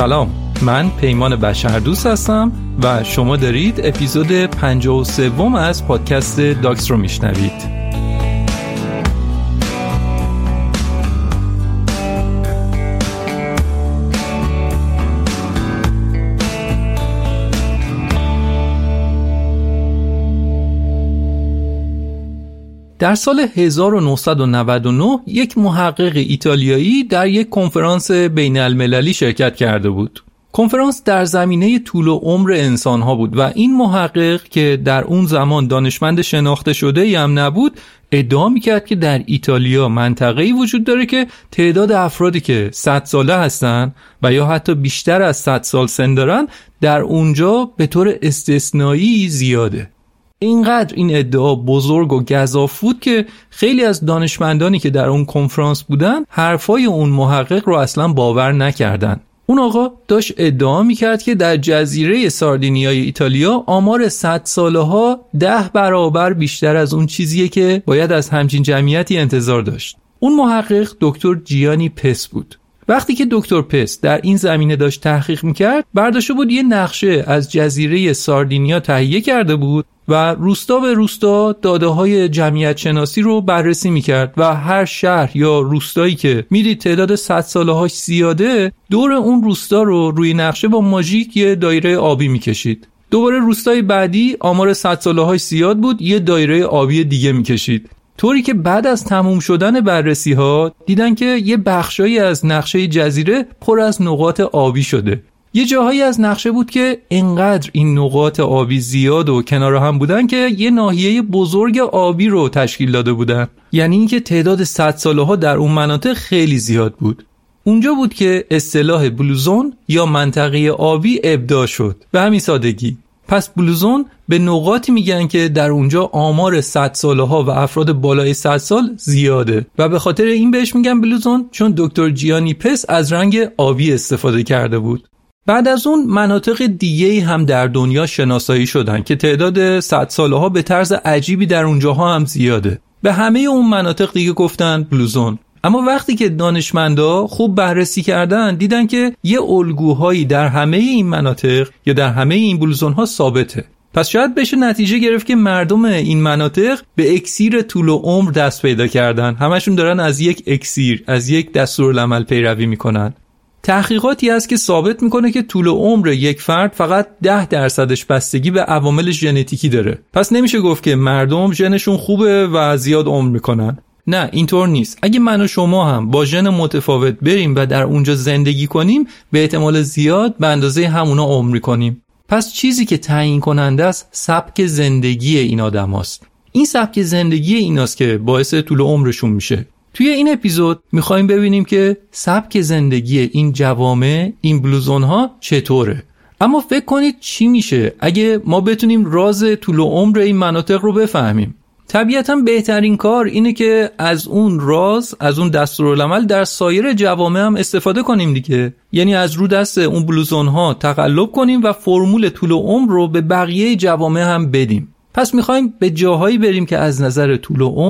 سلام. من پیمان بشردوست هستم و شما دارید اپیزود 53 از پادکست داکس رو میشنوید. در سال 1999 یک محقق ایتالیایی در یک کنفرانس بین المللی شرکت کرده بود. کنفرانس در زمینه طول و عمر انسان ها بود و این محقق که در اون زمان دانشمند شناخته شده هم نبود ادعا می‌کرد که در ایتالیا منطقه‌ای وجود داره که تعداد افرادی که 100 ساله هستن و یا حتی بیشتر از 100 سال سن دارن در اونجا به طور استثنایی زیاده اینقدر این ادعا بزرگ و گذاف بود که خیلی از دانشمندانی که در اون کنفرانس بودن حرفای اون محقق رو اصلا باور نکردن. اون آقا داشت ادعا می‌کرد که در جزیره ساردینیای ایتالیا آمار 100 ساله ها ده برابر بیشتر از اون چیزیه که باید از همچین جمعیتی انتظار داشت. اون محقق دکتر جیانی پس بود. وقتی که دکتر پس در این زمینه داشت تحقیق می‌کرد برداشته بود یه نقشه از جزیره ساردینیا تهیه کرده بود و روستا به روستا داده های جمعیت شناسی رو بررسی می‌کرد و هر شهر یا روستایی که می‌دید تعداد 100 ساله هاش زیاده دور اون روستا رو روی نقشه با ماژیک یه دایره آبی می‌کشید. دوباره روستای بعدی آمار 100 ساله هاش زیاد بود یه دایره آبی دیگه می‌کشید. طوری که بعد از تموم شدن بررسی ها دیدن که یه بخشایی از نقشه جزیره پر از نقاط آبی شده. یه جاهایی از نقشه بود که انقدر این نقاط آبی زیاد و کنار هم بودن که یه ناحیه بزرگ آبی رو تشکیل داده بودن. یعنی اینکه تعداد 100 ساله ها در اون مناطق خیلی زیاد بود. اونجا بود که اصطلاح بلوزون یا منطقه آبی ابداع شد. به همین سادگی. پس بلوزون به نقاطی میگن که در اونجا آمار 100 ساله ها و افراد بالای 100 سال زیاده. و به خاطر این بهش میگن بلوزون چون دکتر جیانی پس از رنگ آبی استفاده کرده بود. بعد از اون مناطق دیگه هم در دنیا شناسایی شدن که تعداد 100 ساله ها به طرز عجیبی در اونجاها هم زیاده. به همه اون مناطق دیگه گفتن بلوزون. اما وقتی که دانشمندا خوب بررسی کردن دیدن که یه الگوهایی در همه این مناطق یا در همه این بلوزون ها ثابته. پس شاید بشه نتیجه گرفت که مردم این مناطق به اکسیر طول و عمر دست پیدا کردن. همشون دارن از یک اکسیر از یک دستورالعمل پیروی می‌کنن. تحقیقاتی هست که ثابت می‌کنه که طول عمر یک فرد فقط ده درصدش بستگی به عوامل ژنتیکی داره. پس نمیشه گفت که مردم ژنشون خوبه و زیاد عمر می‌کنن. نه اینطور نیست. اگه من و شما هم با ژن متفاوت بریم و در اونجا زندگی کنیم به احتمال زیاد به اندازه همونا عمر می‌کنیم. پس چیزی که تعیین کننده است سبک زندگی این آدم هست. این سبک زندگی ایناست که باعث طول عمرشون میشه. توی این اپیزود می‌خوایم ببینیم که سبک زندگی این جوامع این بلوزون ها چطوره. اما فکر کنید چی میشه؟ اگه ما بتونیم راز طول و عمر این مناطق رو بفهمیم. طبیعتا بهترین کار اینه که از اون راز از اون دستورالعمل در سایر جوامع هم استفاده کنیم دیگه. یعنی از رو دست اون بلوزون ها تقلب کنیم و فرمول طول و عمر رو به بقیه جوامع هم بدیم. پس می‌خوایم به جاهایی بریم که از نظر طول و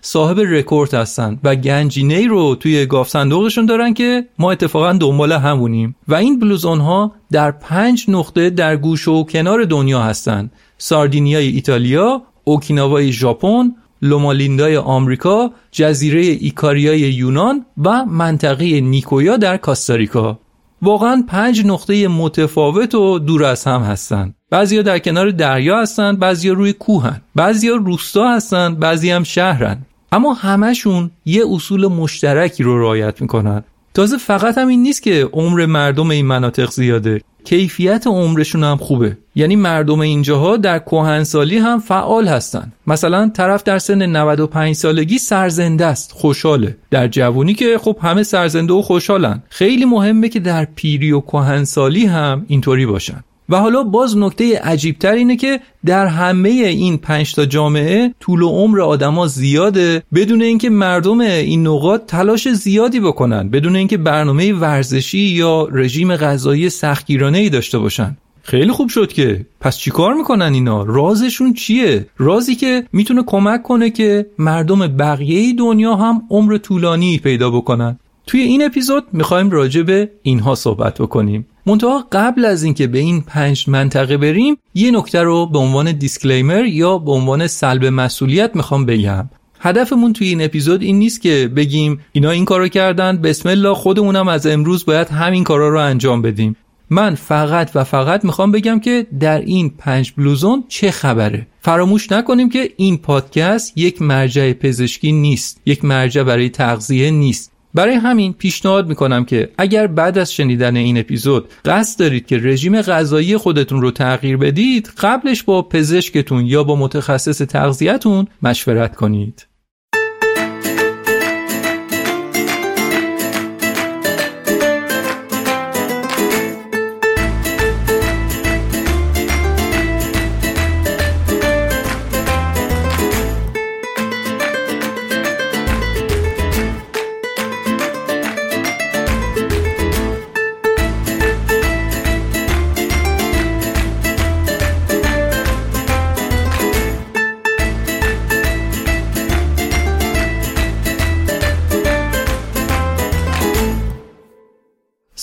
صاحب رکورد هستن و گنجینه رو توی گاوصندوقشون دارن که ما اتفاقا دنبال همونیم. و این blue zone ها در پنج نقطه در گوش و کنار دنیا هستن. ساردینیای ایتالیا، اوکیناوای ژاپن، لومالیندای آمریکا، جزیره ایکاریای یونان و منطقه نیکویا در کاستاریکا. واقعا پنج نقطه متفاوت و دور از هم هستن. بعضیا در کنار دریا هستن بعضیا روی کوهن بعضیا روستا هستن بعضی هم شهرن. اما همشون یه اصول مشترکی رو رعایت می‌کنن. تازه فقط هم این نیست که عمر مردم این مناطق زیاده. کیفیت عمرشون هم خوبه. یعنی مردم اینجاها در کهنسالی هم فعال هستن. مثلا طرف در سن 95 سالگی سرزنده است خوشحاله. در جوونی که خب همه سرزنده و خوشحالن. خیلی مهمه که در پیری و کهنسالی هم اینطوری باشن. و حالا باز نکته عجیبتر اینه که در همه این پنج تا جامعه طول و عمر آدما زیاده بدون اینکه مردم این نقاط تلاش زیادی بکنن بدون اینکه برنامه ورزشی یا رژیم غذایی سختگیرانه ای داشته باشن. خیلی خوب شد که پس چیکار می‌کنن اینا؟ رازشون چیه؟ رازی که می‌تونه کمک کنه که مردم بقیه دنیا هم عمر طولانی پیدا بکنن. توی این اپیزود می‌خوایم راجع به اینها صحبت بکنیم. منتها قبل از اینکه به این پنج منطقه بریم یه نکته رو به عنوان دیسکلیمر یا به عنوان سلب مسئولیت می‌خوام بگم. هدفمون توی این اپیزود این نیست که بگیم اینا این کارو کردن بسم الله خودمونم از امروز باید همین کارا رو انجام بدیم. من فقط و فقط می‌خوام بگم که در این پنج بلوزون چه خبره. فراموش نکنیم که این پادکست یک مرجع پزشکی نیست یک مرجع برای تغذیه نیست. برای همین پیشنهاد می‌کنم که اگر بعد از شنیدن این اپیزود قصد دارید که رژیم غذایی خودتون رو تغییر بدید قبلش با پزشکتون یا با متخصص تغذیهتون مشورت کنید.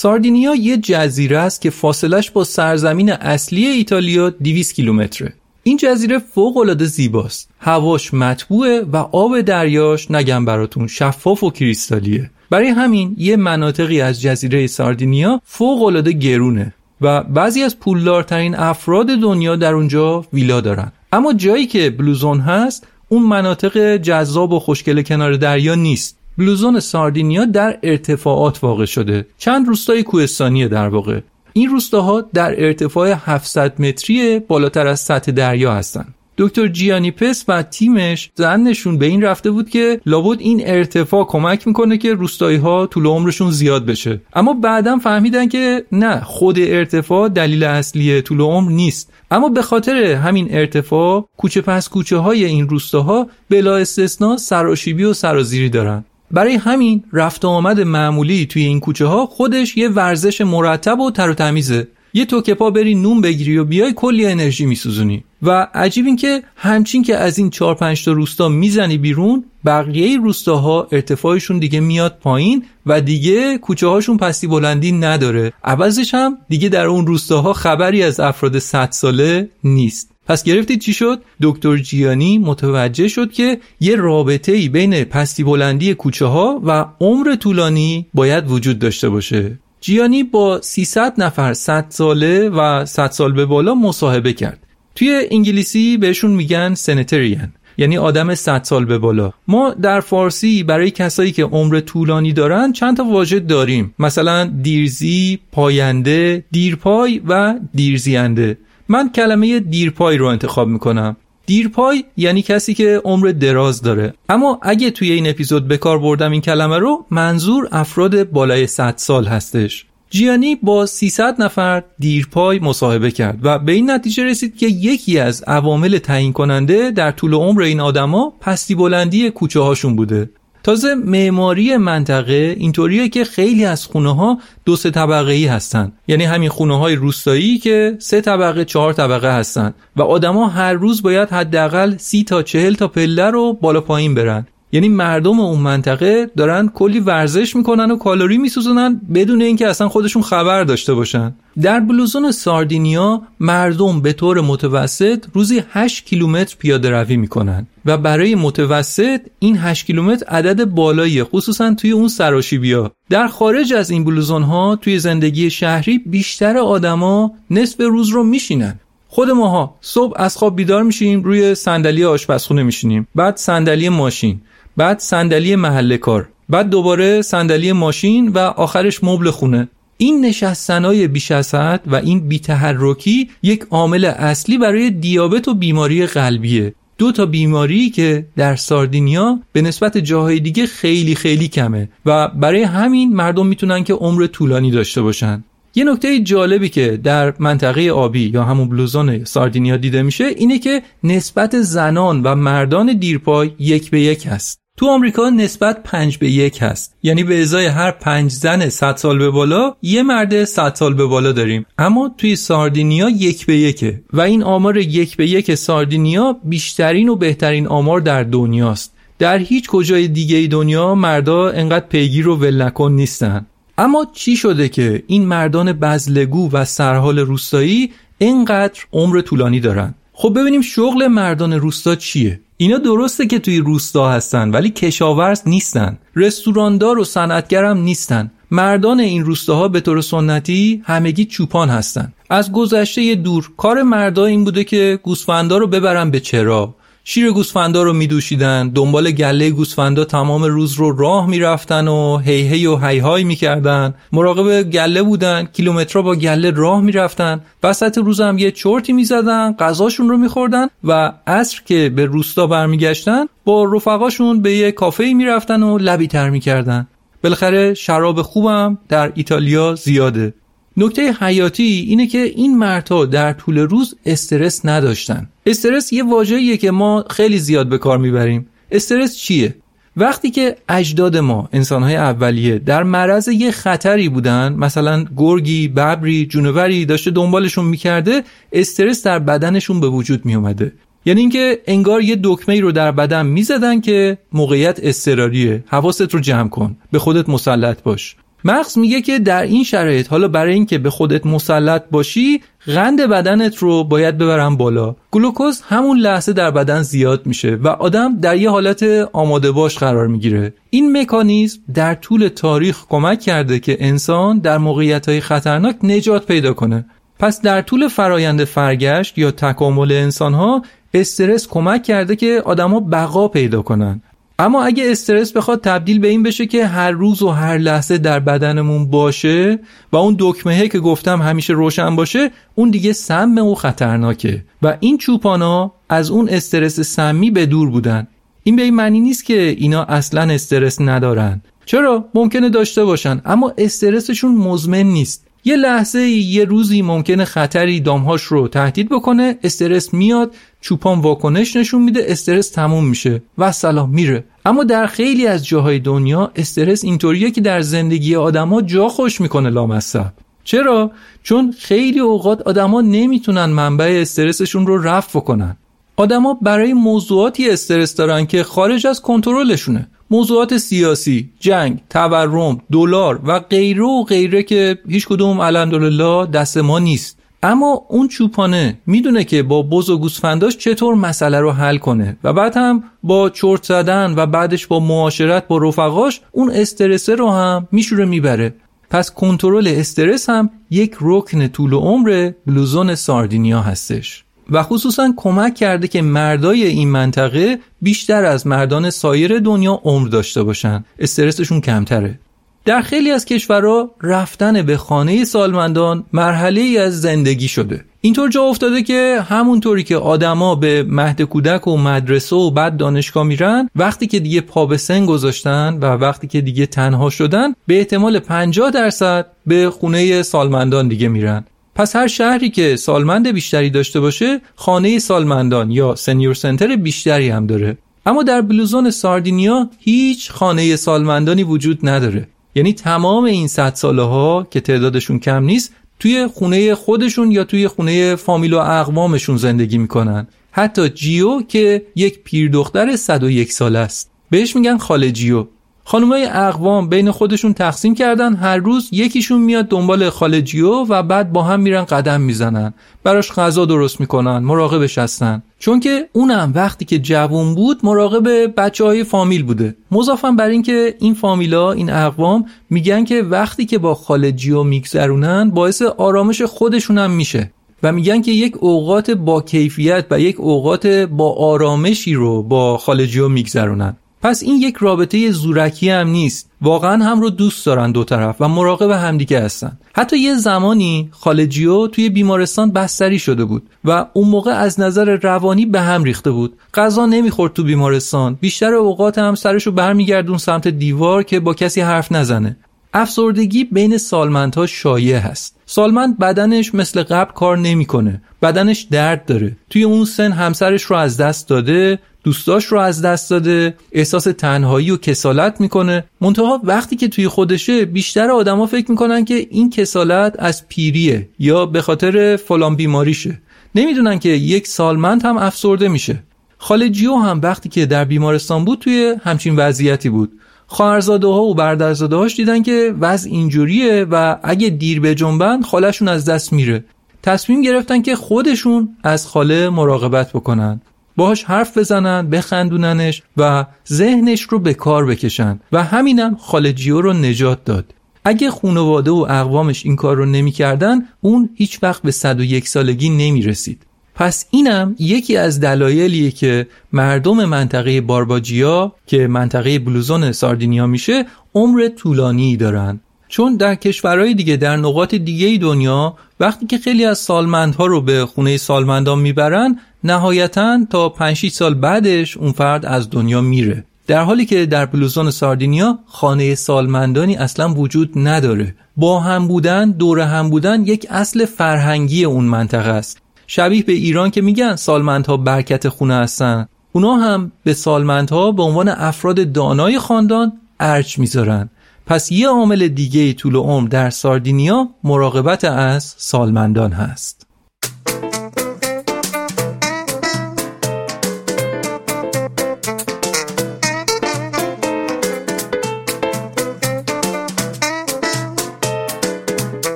ساردینیا یه جزیره است که فاصلش با سرزمین اصلی ایتالیا 200 کیلومتره. این جزیره فوق العاده زیباست. هواش مطبوعه و آب دریاش نگم براتون شفاف و کریستالیه. برای همین یه مناطقی از جزیره ساردینیا فوق العاده گرونه و بعضی از پولدارترین افراد دنیا در اونجا ویلا دارن. اما جایی که بلوزون هست اون مناطق جذاب و خوشگل کنار دریا نیست. بلوزون ساردینیا در ارتفاعات واقع شده. چند روستای کوهستانی در واقع. این روستاها در ارتفاع 700 متری بالاتر از سطح دریا هستند. دکتر جیانی پس و تیمش زنشون به این رفته بود که لابد این ارتفاع کمک می‌کنه که روستایی ها طول عمرشون زیاد بشه. اما بعدا فهمیدن که نه خود ارتفاع دلیل اصلی طول عمر نیست. اما به خاطر همین ارتفاع کوچه پس کوچه های این روستاها بلا استثنا سراشیبی و سرازیری دارن. برای همین رفت آمد معمولی توی این کوچه ها خودش یه ورزش مرتب و تر و تمیزه. یه توکه پا بری نون بگیری و بیای کلی انرژی میسوزونی. و عجیب این که همچین که از این چهار پنج تا روستا می‌زنی بیرون بقیه روستاها ارتفاعشون دیگه میاد پایین و دیگه کوچه هاشون پستی بلندی نداره. عوضش هم دیگه در اون روستاها خبری از افراد 100 ساله نیست. پس گرفتید چی شد؟ دکتر جیانی متوجه شد که یه رابطه ای بین پستی بلندی کوچه ها و عمر طولانی باید وجود داشته باشه. جیانی با 300 نفر 100 ساله و 100 سال به بالا مصاحبه کرد. توی انگلیسی بهشون میگن سنتریان یعنی آدم 100 سال به بالا. ما در فارسی برای کسایی که عمر طولانی دارن چند تا واژه داریم. مثلا دیرزی، پاینده، دیرپای و دیرزیانده من کلمه دیرپای رو انتخاب می‌کنم. دیرپای یعنی کسی که عمر دراز داره. اما اگه توی این اپیزود به کار بردم این کلمه رو منظور افراد بالای 100 سال هستش. جیانی با 300 نفر دیرپای مصاحبه کرد و به این نتیجه رسید که یکی از عوامل تعیین کننده در طول عمر این آدما پستی بلندی کوچه هاشون بوده. تازه معماری منطقه اینطوریه که خیلی از خونه ها دو سه طبقه ای هستن. یعنی همین خونه های روستایی که سه طبقه چهار طبقه هستن. و آدما هر روز باید حداقل سی تا چهل تا پله رو بالا پایین برن. یعنی مردم اون منطقه دارن کلی ورزش می‌کنن و کالری میسوزونن بدون اینکه اصلا خودشون خبر داشته باشن. در بلوزون ساردینیا مردم به طور متوسط روزی 8 کیلومتر پیاده روی می‌کنن و برای متوسط این 8 کیلومتر عدد بالایی خصوصا توی اون سراشیبیا در خارج از این بلوزون ها توی زندگی شهری بیشتر آدما نصف روز رو میشینن. خود ماها صبح از خواب بیدار میشیم روی صندلی آشپزخونه میشینیم. بعد صندلی ماشین. بعد صندلی محل کار. بعد دوباره صندلی ماشین و آخرش مبل خونه. این نشستنای بیش از حد و این بیتحرکی یک عامل اصلی برای دیابت و بیماری قلبیه. دو تا بیماری که در ساردینیا به نسبت جاهای دیگه خیلی خیلی کمه و برای همین مردم می‌تونن که عمر طولانی داشته باشن. یه نکته جالبی که در منطقه آبی یا همون بلوزون ساردینیا دیده میشه اینه که نسبت زنان و مردان دیرپای یک به یک هست. تو آمریکا نسبت پنج به یک هست. یعنی به ازای هر پنج زن 100 سال به بالا یه مرد 100 سال به بالا داریم. اما توی ساردینیا یک به یکه. و این آمار یک به یک ساردینیا بیشترین و بهترین آمار در دنیاست. در هیچ کجای دیگه دنیا مردا انقدر پیگیر و ولنکن نیستن. اما چی شده که این مردان بزلگو و سرحال روستایی اینقدر عمر طولانی دارن؟ خب ببینیم شغل مردان روستا چیه. اینا درسته که توی روستا هستن ولی کشاورز نیستن. رستوراندار و صنعتگرم نیستن. مردان این روستاها به طور سنتی همگی چوپان هستن. از گذشته دور کار مردا این بوده که گوسفندا رو ببرن به چرا شیر گوسفندا رو میدوشیدن. دنبال گله گوسفندا تمام روز رو راه می‌رفتن و هی هی و هی های می‌کردن. مراقب گله بودن کیلومترها با گله راه می‌رفتن. وسط روز هم یه چرتی می‌زدن غذاشون رو میخوردن و عصر که به روستا برمیگشتن با رفقاشون به یه کافه می‌رفتن و لبی تر می‌کردن. بالاخره شراب خوبم در ایتالیا زیاده. نکته حیاتی اینه که این مردها در طول روز استرس نداشتن. استرس یه واژه‌ایه که ما خیلی زیاد به کار می‌بریم. استرس چیه؟ وقتی که اجداد ما انسانهای اولیه در معرض یه خطری بودن مثلا گرگی ببری جونوری داشته دنبالشون می‌کرده استرس در بدنشون به وجود میومده یعنی اینکه انگار یه دکمه رو در بدن می‌زدن که موقعیت استراریه حواست رو جمع کن. به خودت مسلط باش. مغز میگه که در این شرایط حالا برای اینکه به خودت مسلط باشی قند بدنت رو باید ببرم بالا. گلوکوز همون لحظه در بدن زیاد میشه و آدم در یه حالت آماده باش قرار می‌گیره. این مکانیزم در طول تاریخ کمک کرده که انسان در موقعیت های خطرناک نجات پیدا کنه. پس در طول فرایند فرگشت یا تکامل انسان ها استرس کمک کرده که آدما بقا پیدا کنن. اما اگه استرس بخواد تبدیل به این بشه که هر روز و هر لحظه در بدنمون باشه و اون دکمهه که گفتم همیشه روشن باشه اون دیگه سم و خطرناکه. و این چوپانا از اون استرس سمی به دور بودن. این به این معنی نیست که اینا اصلا استرس ندارن. چرا؟ ممکنه داشته باشن اما استرسشون مزمن نیست. یه لحظه یه روزی ممکنه خطری دامهاش رو تهدید بکنه استرس میاد چوپان واکنش نشون میده استرس تموم میشه و سلام میره. اما در خیلی از جاهای دنیا استرس اینطوریه که در زندگی آدما جا خوش می‌کنه لامصب. چرا؟ چون خیلی اوقات آدما نمی‌تونن منبع استرسشون رو رفع بکنن. آدما برای موضوعاتی استرس دارن که خارج از کنترلشونه. موضوعات سیاسی، جنگ، تورم، دلار و غیره و غیره که هیچ کدوم الحمدلله دست ما نیست. اما اون چوپانه می‌دونه که با بز و گوسفنداش چطور مسئله رو حل کنه و بعد هم با چرت زدن و بعدش با معاشرت با رفقاش اون استرسه رو هم میشوره می‌بره. پس کنترل استرس هم یک رکن طول عمر بلوزون ساردینیا هستش. و خصوصا کمک کرده که مردای این منطقه بیشتر از مردان سایر دنیا عمر داشته باشن. استرسشون کمتره. در خیلی از کشورها رفتن به خانه سالمندان مرحله ای از زندگی شده. اینطور جا افتاده که همونطوری که آدما به مهد کودک و مدرسه و بعد دانشگاه میرن وقتی که دیگه پا به سن گذاشتن و وقتی که دیگه تنها شدن به احتمال 50 درصد به خونه سالمندان دیگه میرن. پس هر شهری که سالمند بیشتری داشته باشه خانه سالمندان یا سنیور سنتر بیشتری هم داره. اما در بلوزون ساردینیا هیچ خانه سالمندانی وجود نداره. یعنی تمام این صد ساله ها که تعدادشون کم نیست توی خونه خودشون یا توی خونه فامیل و اقوامشون زندگی می‌کنن. حتی جیو که یک پیر دختر 101 ساله است. بهش میگن خاله جیو. خانمای اقوام بین خودشون تقسیم کردن. هر روز یکیشون میاد دنبال خالجیو و بعد با هم میرن قدم می‌زنن. براش غذا درست می‌کنن مراقبش هستن. چون که اونم وقتی که جوون بود مراقب بچه های فامیل بوده. مضافم بر اینکه این فامیلا این اقوام میگن که وقتی که با خالجیو میگذرونن باعث آرامش خودشون هم میشه و میگن که یک اوقات با کیفیت و یک اوقات با آرامشی رو با خالجیو میگذرونن. پس این یک رابطه زورکی هم نیست. واقعا هم رو دوست دارن دو طرف و مراقب همدیگه هستن. حتی یه زمانی خالجیو توی بیمارستان بستری شده بود و اون موقع از نظر روانی به هم ریخته بود. غذا نمی‌خورد تو بیمارستان. بیشتر اوقات هم سرشو برمیگردون سمت دیوار که با کسی حرف نزنه. افسردگی بین سالمندها شایع هست. سالمند بدنش مثل قبل کار نمی‌کنه. بدنش درد داره. توی اون سن همسرش رو از دست داده دوستاش رو از دست داده احساس تنهایی و کسالت می‌کنه. منتها وقتی که توی خودشه بیشتر آدما فکر می‌کنن که این کسالت از پیریه یا به خاطر فلان بیماریشه. نمی‌دونن که یک سالمند هم افسرده میشه. خاله جیو هم وقتی که در بیمارستان بود توی همچین وضعیتی بود. خواهرزاده ها و برادرزاده هاش دیدن که وضع اینجوریه و اگه دیر به جنبن خالشون از دست میره. تصمیم گرفتن که خودشون از خاله مراقبت بکنن. باهاش حرف بزنن بخندوننش و ذهنش رو به کار بکشن. و همینم خالجیو رو نجات داد. اگه خانواده و اقوامش این کار رو نمی‌کردن اون هیچ وقت به 101 سالگی نمی رسید پس اینم یکی از دلایلیه که مردم منطقه بارباجیا که منطقه بلوزون ساردینیا میشه عمر طولانی دارن. چون در کشورهای دیگه در نقاط دیگه دنیا وقتی که خیلی از سالمندها رو به خونه سالمندان می‌برن نهایتا تا 5 سال بعدش اون فرد از دنیا میره. در حالی که در بلوزون ساردینیا خانه سالمندانی اصلا وجود نداره. با هم بودن دور هم بودن یک اصل فرهنگی اون منطقه است. شبیه به ایران که میگن سالمندها برکت خونه هستن. اونا هم به سالمندها به عنوان افراد دانای خاندان ارج می‌ذارن. پس یه عامل دیگه طول عمر در ساردینیا مراقبت از سالمندان هست.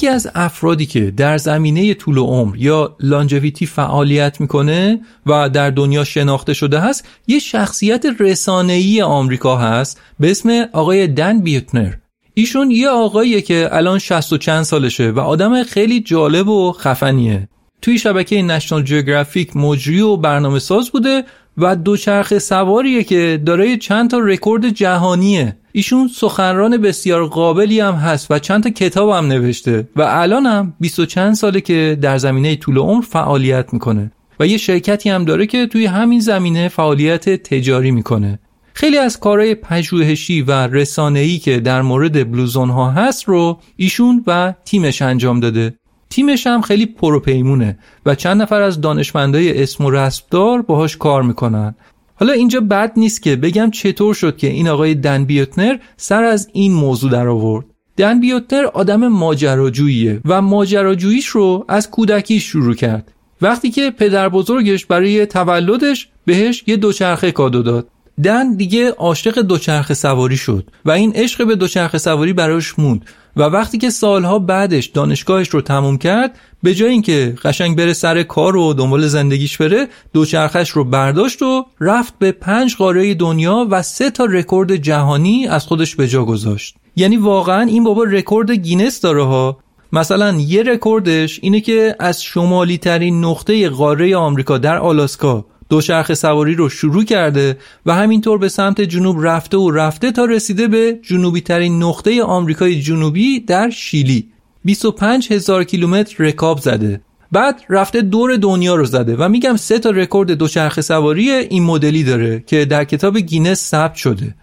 یکی از افرادی که در زمینه طول عمر یا لانجویتی فعالیت می‌کنه و در دنیا شناخته شده هست یه شخصیت رسانه‌ای آمریکا هست به اسم آقای دن بیوتنر. ایشون یه آقاییه که الان 60 و چند سالشه و آدم خیلی جالب و خفنیه. توی شبکه نشنال جیوگرافیک مجری و برنامه ساز بوده و دوچرخه سواریه که دارای چند تا رکورد جهانیه. ایشون سخنران بسیار قابلی هم هست و چند تا کتاب هم نوشته و الان هم بیست و چند ساله که در زمینه طول عمر فعالیت می‌کنه و یه شرکتی هم داره که توی همین زمینه فعالیت تجاری می‌کنه. خیلی از کارهای پژوهشی و رسانه‌ای که در مورد بلوزون ها هست رو ایشون و تیمش انجام داده. تیمش هم خیلی پروپیمونه و چند نفر از دانشمندای اسم و رسمدار باهاش کار می‌کنن. حالا اینجا بد نیست که بگم چطور شد که این آقای دن بیوتنر سر از این موضوع در آورد دن بیوتنر آدم ماجراجوییه و ماجراجوییش رو از کودکی شروع کرد. وقتی که پدر بزرگش برای تولدش بهش یه دوچرخه کادو داد. دن دیگه عاشق دوچرخه سواری شد و این عشق به دوچرخه سواری براش موند. و وقتی که سالها بعدش دانشگاهش رو تموم کرد به جای اینکه قشنگ بره سر کار و دنبال زندگیش بره دوچرخش رو برداشت و رفت به پنج قاره دنیا و سه تا رکورد جهانی از خودش به جا گذاشت. یعنی واقعا این بابا رکورد گینس داره ها. مثلا یه رکوردش اینه که از شمالی ترین نقطه قاره آمریکا در آلاسکا دوچرخه سواری رو شروع کرده و همینطور به سمت جنوب رفته و رفته تا رسیده به جنوبی ترین نقطه آمریکای جنوبی در شیلی. 25 هزار کیلومتر رکاب زده. بعد رفته دور دنیا رو زده و میگم سه تا رکورد دوچرخه سواری این مدلی داره که در کتاب گینس ثبت شده.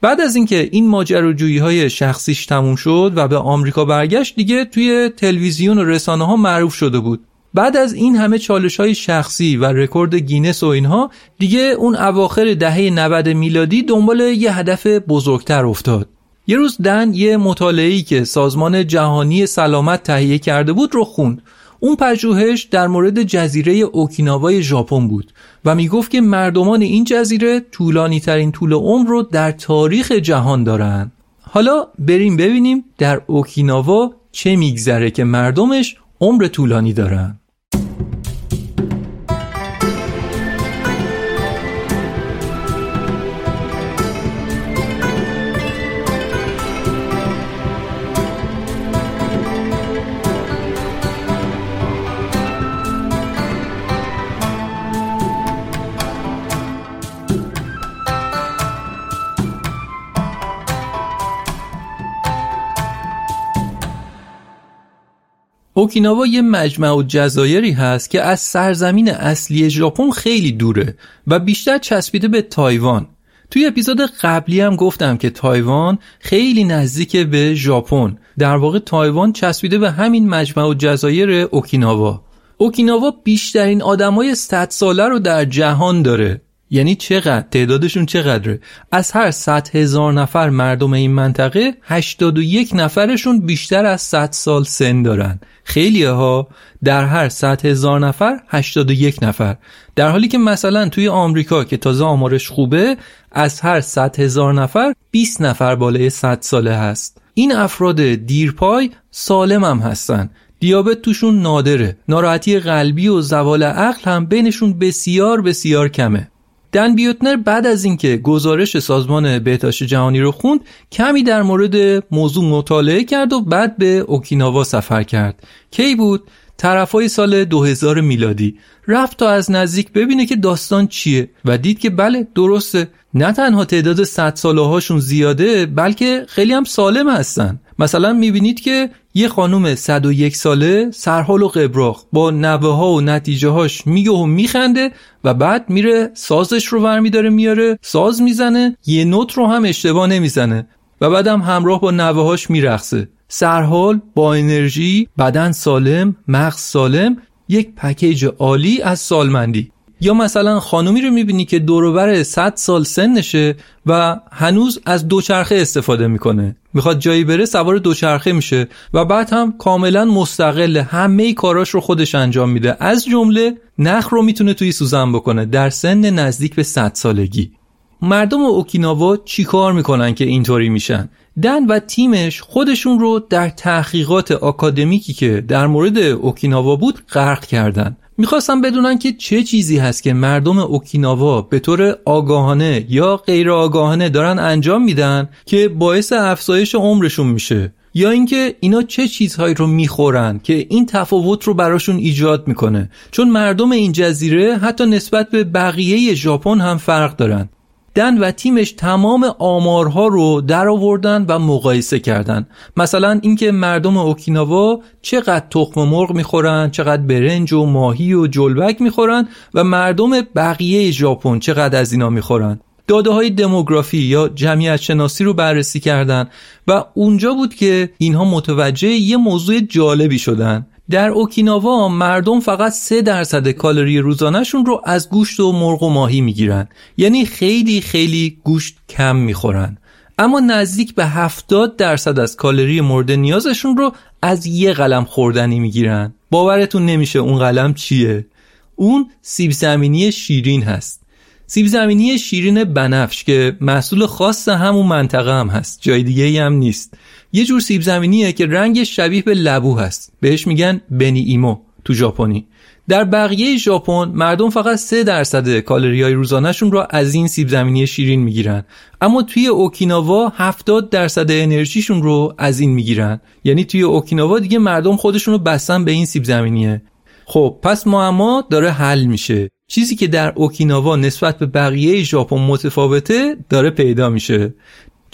بعد از اینکه این ماجراجویی های شخصیش تموم شد و به آمریکا برگشت دیگه توی تلویزیون و رسانه ها معروف شده بود. بعد از این همه چالش های شخصی و رکورد گینس و اینها دیگه اون اواخر دهه 90 میلادی دنبال یه هدف بزرگتر افتاد. یه روز دن یه مطالعه‌ای که سازمان جهانی سلامت تهیه کرده بود رو خوند. اون پژوهش در مورد جزیره اوکیناوای ژاپن بود و می‌گفت که مردمان این جزیره طولانی ترین طول عمر رو در تاریخ جهان دارن. حالا بریم ببینیم در اوکیناوا چه میگذره که مردمش عمر طولانی دارن. اوکیناوا یه مجمع و جزایری هست که از سرزمین اصلی ژاپن خیلی دوره و بیشتر چسبیده به تایوان. توی اپیزود قبلی هم گفتم که تایوان خیلی نزدیک به ژاپن. در واقع تایوان چسبیده به همین مجمع و جزایر اوکیناوا. اوکیناوا بیشترین آدمای 100 ساله رو در جهان داره. یعنی چقدر؟ تعدادشون چقدره؟ از هر 100 هزار نفر مردم این منطقه 81 نفرشون بیشتر از 100 سال سن دارن. خیلی ها. در هر 100 هزار نفر 81 نفر. در حالی که مثلا توی آمریکا که تازه آمارش خوبه از هر 100 هزار نفر 20 نفر بالای 100 ساله هست. این افراد دیرپای سالم هم هستن. دیابت توشون نادره. ناراحتی قلبی و زوال عقل هم بینشون بسیار بسیار کمه. دن بیوتنر بعد از اینکه گزارش سازمان بهداشت جهانی رو خوند کمی در مورد موضوع مطالعه کرد و بعد به اوکیناوا سفر کرد. کی بود؟ طرفای سال 2000 میلادی. رفت تا از نزدیک ببینه که داستان چیه و دید که بله درسته. نه تنها تعداد 100 ساله هاشون زیاده بلکه خیلی هم سالم هستن. مثلا می‌بینید که یه خانم 101 ساله سرحال و قبراخ با نوه ها و نتیجه هاش میگه و میخنده و بعد میره سازش رو ور داره میاره ساز می‌زنه یه نوت رو هم اشتباه نمی‌زنه و بعدم همراه با نوه هاش میرخصه سرحال با انرژی بدن سالم مغز سالم یک پکیج عالی از سالمندی. یا مثلا خانومی رو می‌بینی که دوروبر 100 سال سنشه و هنوز از دوچرخه استفاده می‌کنه. می‌خواد جایی بره سوار دوچرخه میشه و بعد هم کاملا مستقل همه کاراش رو خودش انجام میده. از جمله نخ رو می‌تونه توی سوزن بکنه. در سن نزدیک به 100 سالگی. مردم اوکیناوا چیکار می‌کنن که اینطوری میشن؟ دن و تیمش خودشون رو در تحقیقات آکادمیکی که در مورد اوکیناوا بود غرق کردن. می‌خواستم بدونن که چه چیزی هست که مردم اوکیناوا به طور آگاهانه یا غیر آگاهانه دارن انجام میدن که باعث افزایش عمرشون میشه. یا اینکه اینا چه چیزهایی رو می‌خورن که این تفاوت رو براشون ایجاد می‌کنه. چون مردم این جزیره حتی نسبت به بقیه ژاپن هم فرق دارن. دن و تیمش تمام آمارها رو در آوردن و مقایسه کردن. مثلا اینکه مردم اوکیناوا چقدر تخم مرغ می‌خورن چقدر برنج و ماهی و جلبک می‌خورن و مردم بقیه ژاپن چقدر از اینا می‌خورن. داده های دموگرافی یا جمعیت شناسی رو بررسی کردن و اونجا بود که اینها متوجه یه موضوع جالبی شدن. در اوکیناوا مردم فقط 3 درصد کالری روزانهشون رو از گوشت و مرغ و ماهی می‌گیرن. یعنی خیلی خیلی گوشت کم می‌خورن. اما نزدیک به 70 درصد از کالری مورد نیازشون رو از یه قلم خوردنی می‌گیرن. باورتون نمیشه اون قلم چیه. اون سیب زمینی شیرین هست. سیب زمینی شیرین بنفش که محصول خاص همون منطقه هم هست. جای دیگه هم نیست. یه جور سیب زمینیه که رنگش شبیه به لبو هست. بهش میگن بنی ایمو تو ژاپنی. در بقیه ژاپن مردم فقط 3 درصد کالری های روزانهشون رو از این سیب زمینی شیرین می‌گیرن. اما توی اوکیناوا 70 درصد انرژیشون رو از این می‌گیرن. یعنی توی اوکیناوا دیگه مردم خودشون رو بستن به این سیب زمینیه. خب پس معما داره حل میشه. چیزی که در اوکیناوا نسبت به بقیه ژاپن متفاوته داره پیدا میشه.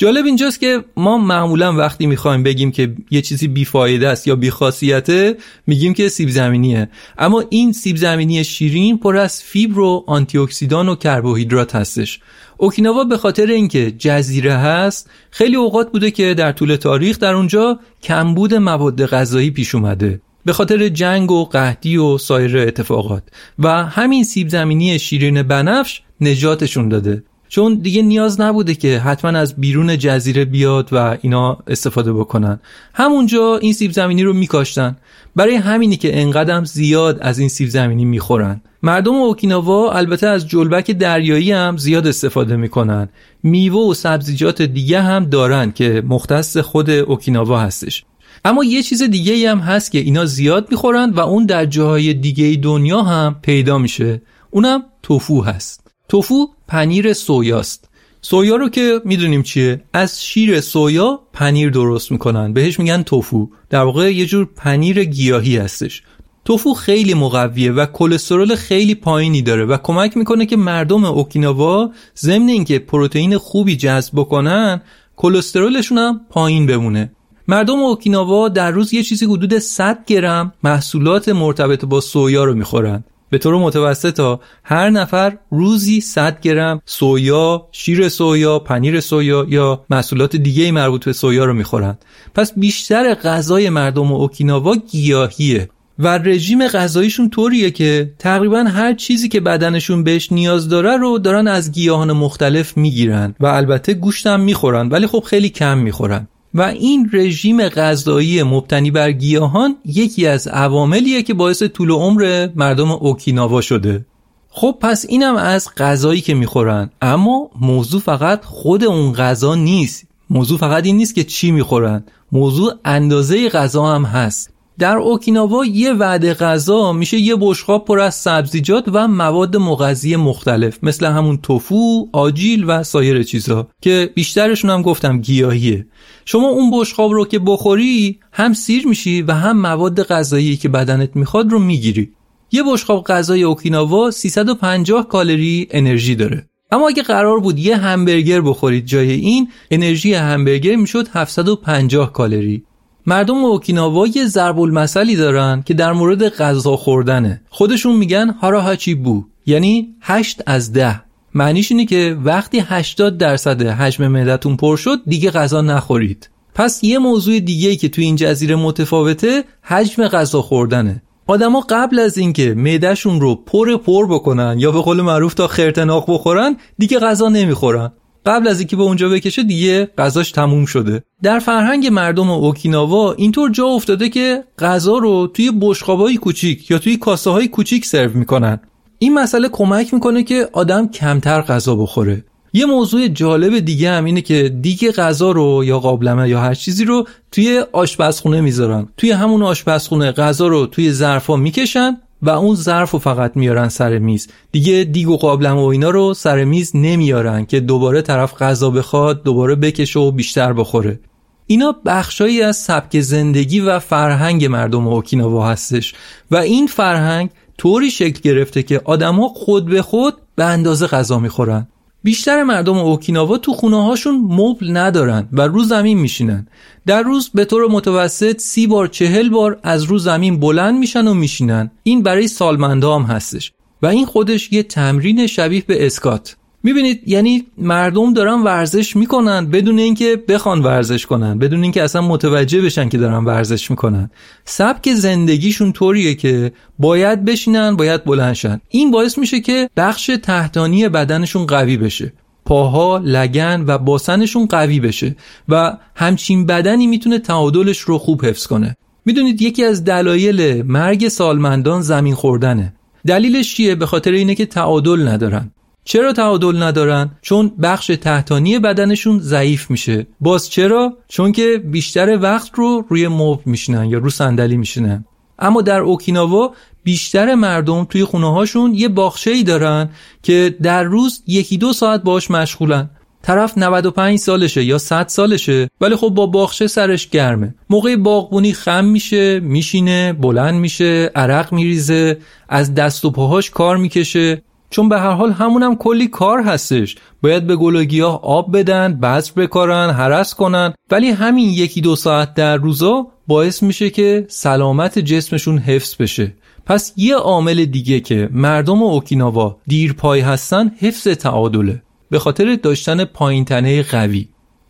جالب اینجاست که ما معمولا وقتی می‌خوایم بگیم که یه چیزی بیفایده است یا بیخاصیته میگیم که سیب زمینیه. اما این سیب زمینی شیرین پر از فیبر و آنتی اکسیدان و کربوهیدرات هستش. اوکیناوا به خاطر اینکه جزیره هست خیلی اوقات بوده که در طول تاریخ در اونجا کمبود مواد غذایی پیش اومده. به خاطر جنگ و قحطی و سایر اتفاقات. و همین سیب زمینی شیرین بنفش نجاتشون داده. چون دیگه نیاز نبوده که حتما از بیرون جزیره بیاد و اینا استفاده بکنن. همونجا این سیب زمینی رو میکاشتن. برای همینی که انقدرم زیاد از این سیب زمینی می‌خورن. مردم اوکیناوا البته از جلبک دریایی هم زیاد استفاده می‌کنن. میوه و سبزیجات دیگه هم دارن که مختص خود اوکیناوا هستش. اما یه چیز دیگه هم هست که اینا زیاد می‌خورن و اون در جاهای دیگه دنیا هم پیدا میشه. اونم توفو هست. توفو پنیر سویاست. سویا رو که می‌دونیم چیه؟ از شیر سویا پنیر درست می‌کنن. بهش میگن توفو. در واقع یه جور پنیر گیاهی هستش. توفو خیلی مقویه و کلسترول خیلی پایینی داره و کمک می‌کنه که مردم اوکیناوا ضمن اینکه پروتئین خوبی جذب بکنن کلسترولشون هم پایین بمونه. مردم اوکیناوا در روز یه چیزی حدود 100 گرم محصولات مرتبط با سویا رو می‌خورن. به طور متوسط تا هر نفر روزی 100 گرم سویا، شیر سویا، پنیر سویا یا محصولات دیگه مربوط به سویا رو می‌خورن. پس بیشتر غذای مردم اوکیناوا گیاهیه و رژیم غذاییشون طوریه که تقریبا هر چیزی که بدنشون بهش نیاز داره رو دارن از گیاهان مختلف می‌گیرن و البته گوشتم می‌خورن ولی خب خیلی کم می‌خورن و این رژیم غذایی مبتنی بر گیاهان یکی از عواملیه که باعث طول عمر مردم اوکیناوا شده. خب پس اینم از غذایی که می‌خورن. اما موضوع فقط خود اون غذا نیست. موضوع فقط این نیست که چی می‌خورن. موضوع اندازه غذا هم هست. در اوکیناوا یه وعده غذا میشه یه بشقاب پر از سبزیجات و مواد مغذی مختلف مثل همون توفو، آجیل و سایر چیزها که بیشترشون هم گفتم گیاهیه. شما اون بشقاب رو که بخوری هم سیر میشی و هم مواد غذایی که بدنت می‌خواد رو می‌گیری. یه بشقاب غذای اوکیناوا 350 کالری انرژی داره. اما اگه قرار بود یه همبرگر بخورید جای این انرژی همبرگر می‌شد 750 کالری. مردم اوکیناوا یه ضرب المثلی دارن که در مورد غذا خوردنه. خودشون میگن هاراهاچی بو یعنی 8 از 10 معنیش اینه که وقتی 80 درصد حجم معدتون پر شد دیگه غذا نخورید. پس یه موضوع دیگه که تو این جزیره متفاوته حجم غذا خوردنه. آدما قبل از اینکه معدهشون رو پر پر بکنن یا به قول معروف تا خرتناق بخورن دیگه غذا نمی‌خورن. قبل از اینکه به اونجا بکشه دیگه غذاش تموم شده. در فرهنگ مردم اوکیناوا اینطور جا افتاده که غذا رو توی بشقابای کوچیک یا توی کاسه های کوچیک سرو می‌کنن. این مسئله کمک می‌کنه که آدم کمتر غذا بخوره. یه موضوع جالب دیگه هم اینه که دیگه غذا رو یا قابلمه یا هر چیزی رو توی آشپزخونه می‌ذارن. توی همون آشپزخونه غذا رو توی ظرفا می‌کشن و اون ظرف رو فقط میارن سر میز. دیگه دیگ و قابلم و اینا رو سر میز نمیارن که دوباره طرف غذا بخواد دوباره بکشه و بیشتر بخوره. اینا بخشایی از سبک زندگی و فرهنگ مردم اوکیناوا هستش. و این فرهنگ طوری شکل گرفته که آدما خود به خود به اندازه غذا می‌خورن. بیشتر مردم اوکیناوا تو خونه هاشون مبل ندارن و رو زمین میشینن. در روز به طور متوسط سی بار چهل بار از رو زمین بلند میشن و میشینن. این برای سالمنده هم هستش. و این خودش یه تمرین شبیه به اسکات. می‌بینید یعنی مردم دارن ورزش می‌کنن بدون اینکه بخوان ورزش کنن بدون اینکه اصلا متوجه بشن که دارن ورزش می‌کنن. سبک زندگیشون طوریه که باید بشینن باید بلندشن این باعث میشه که بخش تحتانی بدنشون قوی بشه. پاها، لگن و باسنشون قوی بشه و همچین بدنی می‌تونه تعادلش رو خوب حفظ کنه. می‌دونید یکی از دلایل مرگ سالمندان زمین خوردنه. دلیلش چیه؟ به خاطر اینه که تعادل ندارن. چرا تعادل ندارن؟ چون بخش تحتانی بدنشون ضعیف میشه. باز چرا؟ چون که بیشتر وقت رو روی مبل میشینن یا رو صندلی میشینن. اما در اوکیناوا بیشتر مردم توی خونه هاشون یه باخچه ای دارن که در روز یکی دو ساعت باش مشغولن. طرف 95 سالشه یا 100 سالشه ولی خب با باغچه سرش گرمه. موقع باغبونی خم میشه میشینه بلند میشه عرق میریزه از دست و پاهاش کار می‌کشه. چون به هر حال همونم کلی کار هستش. باید به گلوگیاه آب بدن بذر بکارن هرس کنن. ولی همین یکی دو ساعت در روزا باعث میشه که سلامت جسمشون حفظ بشه. پس یه عامل دیگه که مردم اوکیناوا دیرپای هستن حفظ تعادله. به خاطر داشتن پایین قوی.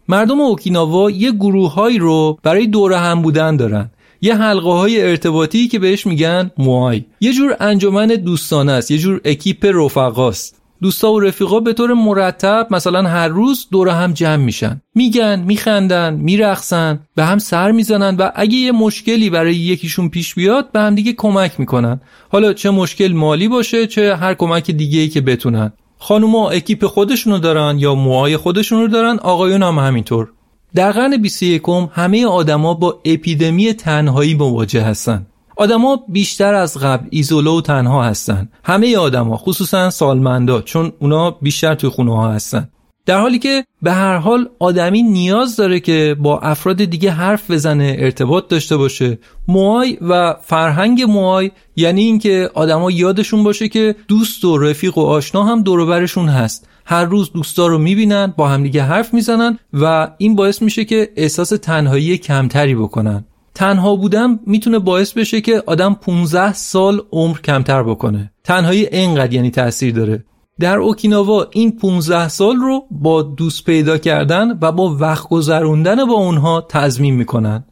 مردم اوکیناوا یه گروههایی رو برای دوره هم بودن دارن. یه حلقه های ارتباطی که بهش میگن موای. یه جور انجمن دوستانه است یه جور اکیپ رفقاست. دوستا و رفیقا به طور مرتب مثلا هر روز دور هم جمع میشن. میگن میخندن میرقصن به هم سر می‌زنن و اگه یه مشکلی برای یکیشون پیش بیاد به هم دیگه کمک می‌کنن. حالا چه مشکل مالی باشه چه هر کمک دیگه ای که بتونن. خانوما اکیپ خودشونو دارن یا موهای خودشونو دارن آقایون هم همینطور. در قرن 21 همه آدما با اپیدمی تنهایی مواجه هستن. آدما بیشتر از قبل ایزوله و تنها هستن. همه آدما خصوصا سالمندا چون اونا بیشتر توی خونه ها هستن. در حالی که به هر حال آدمی نیاز داره که با افراد دیگه حرف بزنه ارتباط داشته باشه. موهای و فرهنگ موهای یعنی اینکه آدما یادشون باشه که دوست و رفیق و آشنا هم دوربرشون هست. هر روز دوستا رو می‌بینن با همدیگه حرف می‌زنن و این باعث میشه که احساس تنهایی کمتری بکنن. تنها بودن می‌تونه باعث بشه که آدم 15 سال عمر کمتر بکنه. تنهایی انقدر یعنی تاثیر داره. در اوکیناوا این 15 سال رو با دوست پیدا کردن و با وقت گذروندن با اونها تضمین می‌کنن.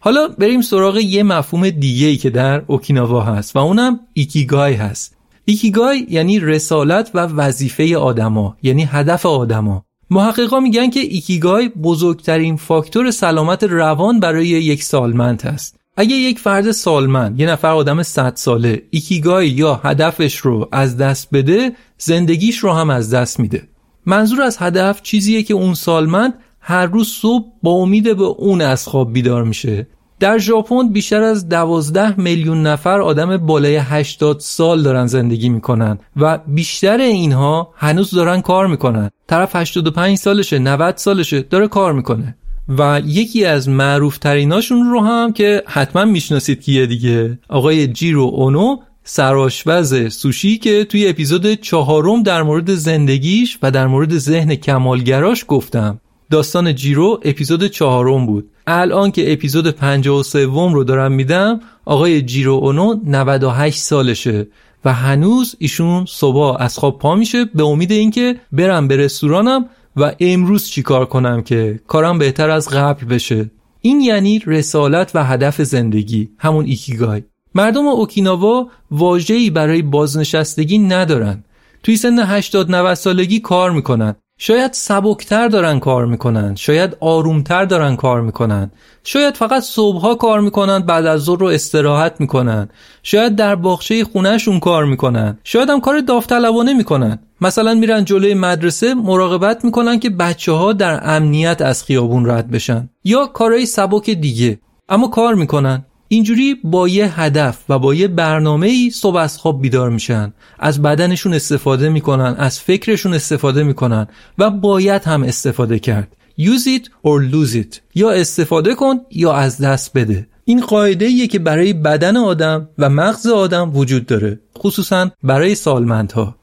حالا بریم سراغ یه مفهوم دیگه ای که در اوکیناوا هست و اونم ایکیگای هست. ایکیگای یعنی رسالت و وظیفه آدما یعنی هدف آدما. محققا میگن که ایکیگای بزرگترین فاکتور سلامت روان برای یک سالمند است اگه یک فرد سالمند یه نفر آدم 100 ساله ایکیگای یا هدفش رو از دست بده زندگیش رو هم از دست میده. منظور از هدف چیزیه که اون سالمند هر روز صبح با امید به اون از خواب بیدار میشه. در ژاپن بیشتر از 12 میلیون نفر آدم بالای 80 سال دارن زندگی می‌کنن و بیشتر اینها هنوز دارن کار می‌کنن. طرف 85 سالشه 90 سالشه داره کار می‌کنه. و یکی از معروف تریناشون رو هم که حتما می‌شناسید کیه دیگه آقای جیرو اونو سراشوز سوشی که توی اپیزود چهارم در مورد زندگیش و در مورد ذهن کمالگراش گفتم. داستان جیرو اپیزود چهارم بود. الان که اپیزود 53 رو دارم میدم آقای جیرو اونو 98 سالشه و هنوز ایشون صبح از خواب پا میشه به امید اینکه برم به رستورانم و امروز چیکار کنم که کارم بهتر از قبل بشه. این یعنی رسالت و هدف زندگی همون ایکیگای مردم اوکیناوا واژه‌ای برای بازنشستگی ندارن. توی سن 80 90 سالگی کار می‌کنن. شاید سبکتر دارن کار می‌کنن شاید آرومتر دارن کار می‌کنن. شاید فقط صبحها کار می‌کنن بعد از ظهر رو استراحت می‌کنن. شاید در باغچه خونهشون کار می‌کنن. شاید هم کار داوطلبانه می‌کنن. مثلا میرن جلوی مدرسه مراقبت می‌کنن که بچه ها در امنیت از خیابون رد بشن. یا کارهای سبک دیگه اما کار می‌کنن. اینجوری با یه هدف و با یه برنامه ای صبح از خواب بیدار میشن. از بدنشون استفاده می‌کنن از فکرشون استفاده می‌کنن و باید هم استفاده کرد. Use it or lose it. یا استفاده کن یا از دست بده. این قاعده ایه که برای بدن آدم و مغز آدم وجود داره خصوصا برای سالمندها.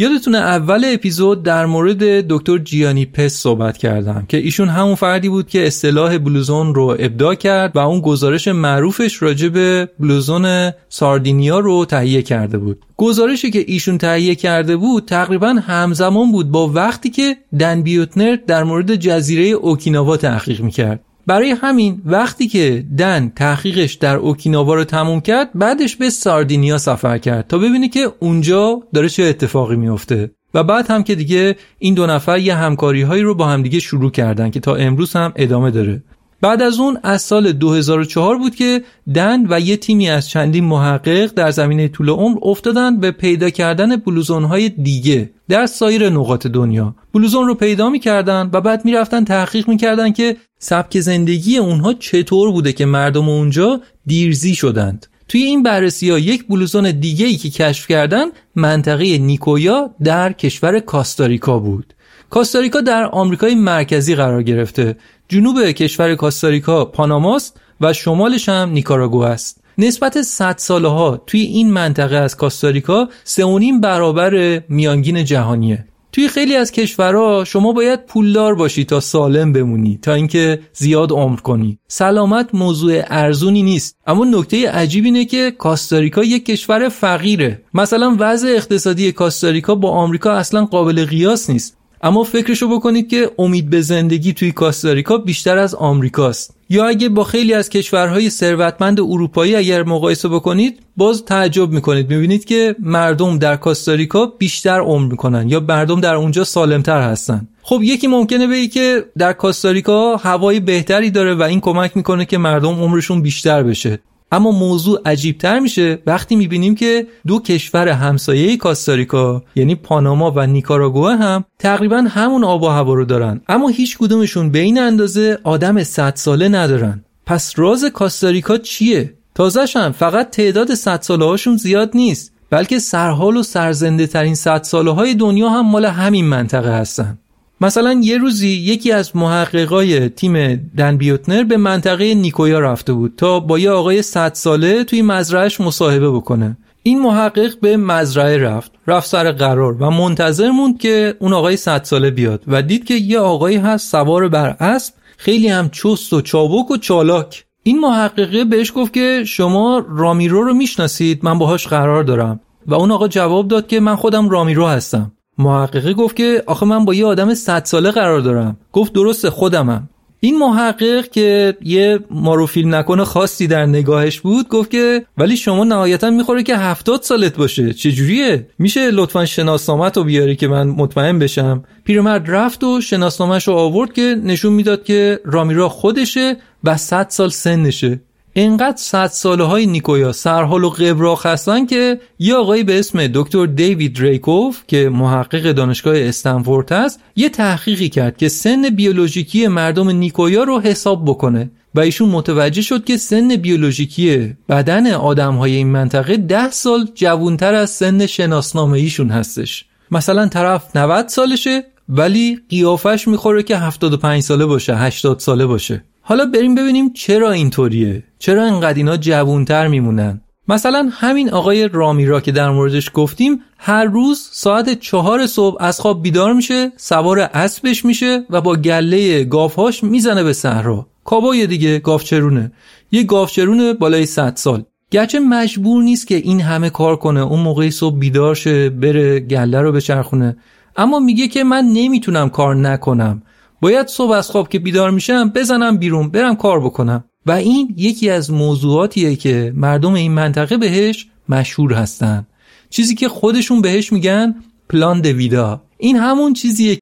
یادتونه اول اپیزود در مورد دکتر جیانی پس صحبت کردم که ایشون همون فردی بود که اصطلاح بلوزون رو ابداع کرد و اون گزارش معروفش راجع به بلوزون ساردینیا رو تهیه کرده بود. گزارشی که ایشون تهیه کرده بود تقریبا همزمان بود با وقتی که دن بیوتنر در مورد جزیره اوکیناوا تحقیق می‌کرد. برای همین وقتی که دن تحقیقش در اوکیناوا رو تموم کرد بعدش به ساردینیا سفر کرد تا ببینه که اونجا داره چه اتفاقی میفته و بعد هم که دیگه این دو نفر یه همکاری هایی رو با همدیگه شروع کردن که تا امروز هم ادامه داره. بعد از اون از سال 2004 بود که دن و یه تیمی از چندین محقق در زمینه طول عمر افتادن به پیدا کردن بلوزون های دیگه در سایر نقاط دنیا. بلوزون رو پیدا می‌کردن و بعد می‌رفتن تحقیق می‌کردن که سبک زندگی اونها چطور بوده که مردم اونجا دیرزی شدند. توی این بررسی ها یک بلوزون دیگه ای که کشف کردن منطقه نیکویا در کشور کاستاریکا بود. کاستاریکا در آمریکای مرکزی قرار گرفته. جنوب کشور کاستاریکا پاناماست و شمالش هم نیکاراگو است. نسبت 100 ساله ها توی این منطقه از کاستاریکا سه برابر میانگین جهانیه. توی خیلی از کشورها شما باید پولدار باشی تا سالم بمونی تا اینکه زیاد عمر کنی. سلامت موضوع ارزونی نیست اما نکته عجیب اینه که کاستاریکا یک کشور فقیره. مثلا وضع اقتصادی کاستاریکا با آمریکا اصلا قابل قیاس نیست. اما فکرشو بکنید که امید به زندگی توی کاستاریکا بیشتر از آمریکاست. یا اگه با خیلی از کشورهای ثروتمند اروپایی اگر مقایسه بکنید باز تعجب می‌کنید. می‌بینید که مردم در کاستاریکا بیشتر عمر می‌کنن یا مردم در اونجا سالمتر هستن. خب یکی ممکنه بگی که در کاستاریکا هوای بهتری داره و این کمک می‌کنه که مردم عمرشون بیشتر بشه. اما موضوع عجیبتر میشه. وقتی می‌بینیم که دو کشور همسایه کاستاریکا یعنی پاناما و نیکاراگوه هم تقریبا همون آب و هوا رو دارن. اما هیچ کدومشون به این اندازه آدم 100 ساله ندارن. پس راز کاستاریکا چیه؟ تازهش هم فقط تعداد 100 ساله هاشون زیاد نیست بلکه سرحال و سرزنده ترین 100 ساله های دنیا هم مال همین منطقه هستن. مثلا یه روزی یکی از محققای تیم دن بیوتنر به منطقه نیکویا رفته بود تا با یه آقای 100 ساله توی مزرعهش مصاحبه بکنه. این محقق به مزرعه رفت رفت سر قرار و منتظر موند که اون آقای 100 ساله بیاد و دید که یه آقایی هست سوار بر اسب خیلی هم چست و چابک و چالاک. این محققه بهش گفت که شما رامیرو رو می‌شناسید من باهاش قرار دارم. و اون آقا جواب داد که من خودم رامیرو هستم. محققه گفت که آخه من با یه آدم 100 ساله قرار دارم. گفت درسته خودمم. این محقق که یه مارو فیلم نکنه خاصی در نگاهش بود گفت که ولی شما نهایتا می‌خوره که هفتاد سالت باشه. چجوریه؟ میشه لطفا شناسنامت رو بیاری که من مطمئن بشم؟ پیرمرد رفت و شناسنامهش رو آورد که نشون می‌داد که رامیرا خودشه و 100 سال سنشه. اینقدر صد ساله های نیکویا سرحال و قبراخ هستن که یه آقایی به اسم دکتر دیوید ریکوف که محقق دانشگاه استنفورد هست یه تحقیقی کرد که سن بیولوژیکی مردم نیکویا رو حساب بکنه و ایشون متوجه شد که سن بیولوژیکی بدن آدم های این منطقه ده سال جوونتر از سن شناسنامه ایشون هستش. مثلا طرف 90 سالشه ولی قیافش می‌خوره که 75 ساله باشه 80 ساله باشه. حالا بریم ببینیم چرا اینطوریه. چرا انقدر اینا جوونتر میمونن؟ مثلا همین آقای رامیرا که در موردش گفتیم هر روز ساعت چهار صبح از خواب بیدار میشه سوار اسبش میشه و با گله گافهاش می‌زنه به صحرا. کابای دیگه گافچرونه یه گافچرونه بالای 100 سال. گرچه مجبور نیست که این همه کار کنه اون موقعی صبح بیدار شه بره گله رو بچرخونه. اما میگه که من نمی‌تونم کار نکنم. باید صبح از خواب که بیدار میشم بزنم بیرون برم کار بکنم. و این یکی از موضوعاتیه که مردم این منطقه بهش مشهور هستن. چیزی که خودشون بهش میگن پلان دویدا این همون چیزیه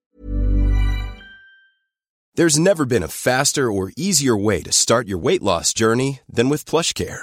There's never been a faster or easier way to start your weight loss journey than with PlushCare.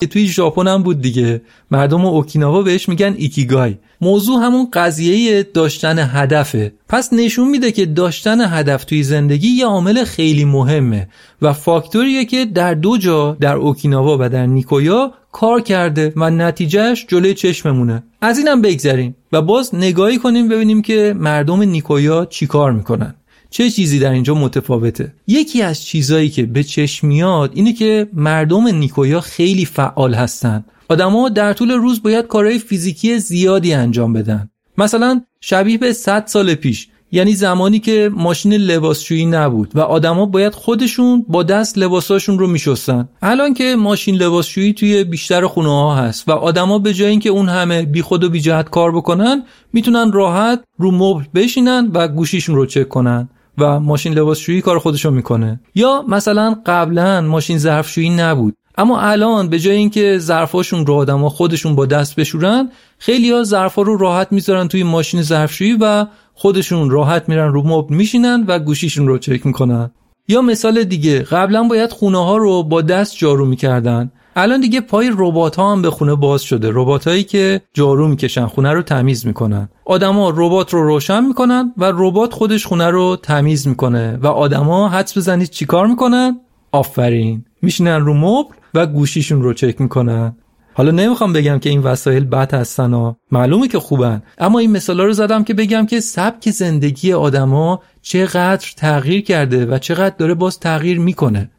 که توی ژاپن هم بود دیگه. مردم اوکیناوا بهش میگن ایکیگای. موضوع همون قضیه داشتن هدفه. پس نشون میده که داشتن هدف توی زندگی یه عامل خیلی مهمه و فاکتوریه که در دو جا در اوکیناوا و در نیکویا کار کرده و نتیجهش جلوی چشممونه. از اینم بگذریم و باز نگاهی کنیم ببینیم که مردم نیکویا چیکار می‌کنن. چه چیزی در اینجا متفاوته؟ یکی از چیزایی که به چشم میاد اینه که مردم نیکویا خیلی فعال هستن. آدما در طول روز باید کارهای فیزیکی زیادی انجام بدن. مثلا شبیه به 100 سال پیش یعنی زمانی که ماشین لباسشویی نبود و آدما باید خودشون با دست لباساشون رو میشستن. الان که ماشین لباسشویی توی بیشتر خونه ها هست و آدما به جای اینکه اون همه بی خود و بی جهت کار بکنن می‌تونن راحت رو مبل بشینن و گوشیشون رو چک کنن. و ماشین لباسشویی کار خودشو می‌کنه. یا مثلا قبلا ماشین ظرفشویی نبود. اما الان به جای اینکه ظرفاشون رو آدما خودشون با دست بشورن خیلی ها ظرفا رو راحت می‌ذارن توی ماشین ظرفشویی و خودشون راحت میرن رو مبل میشینن و گوشیشون رو چک می‌کنن. یا مثال دیگه قبلا باید خونه ها رو با دست جارو می‌کردن. الان دیگه پای ربات ها هم به خونه باز شده. ربات هایی که جارو می‌کشن خونه رو تمیز می‌کنن. آدما ربات رو روشن می‌کنن و ربات خودش خونه رو تمیز می‌کنه و آدما حدس بزنید چیکار می‌کنن؟ آفرین. میشینن رو مبل و گوشیشون رو چک می‌کنن. حالا نمی‌خوام بگم که این وسایل بد هستن و معلومه که خوبن اما این مثالا رو زدم که بگم که سبک زندگی آدما چقدر تغییر کرده و چقدر داره باز تغییر می‌کنه.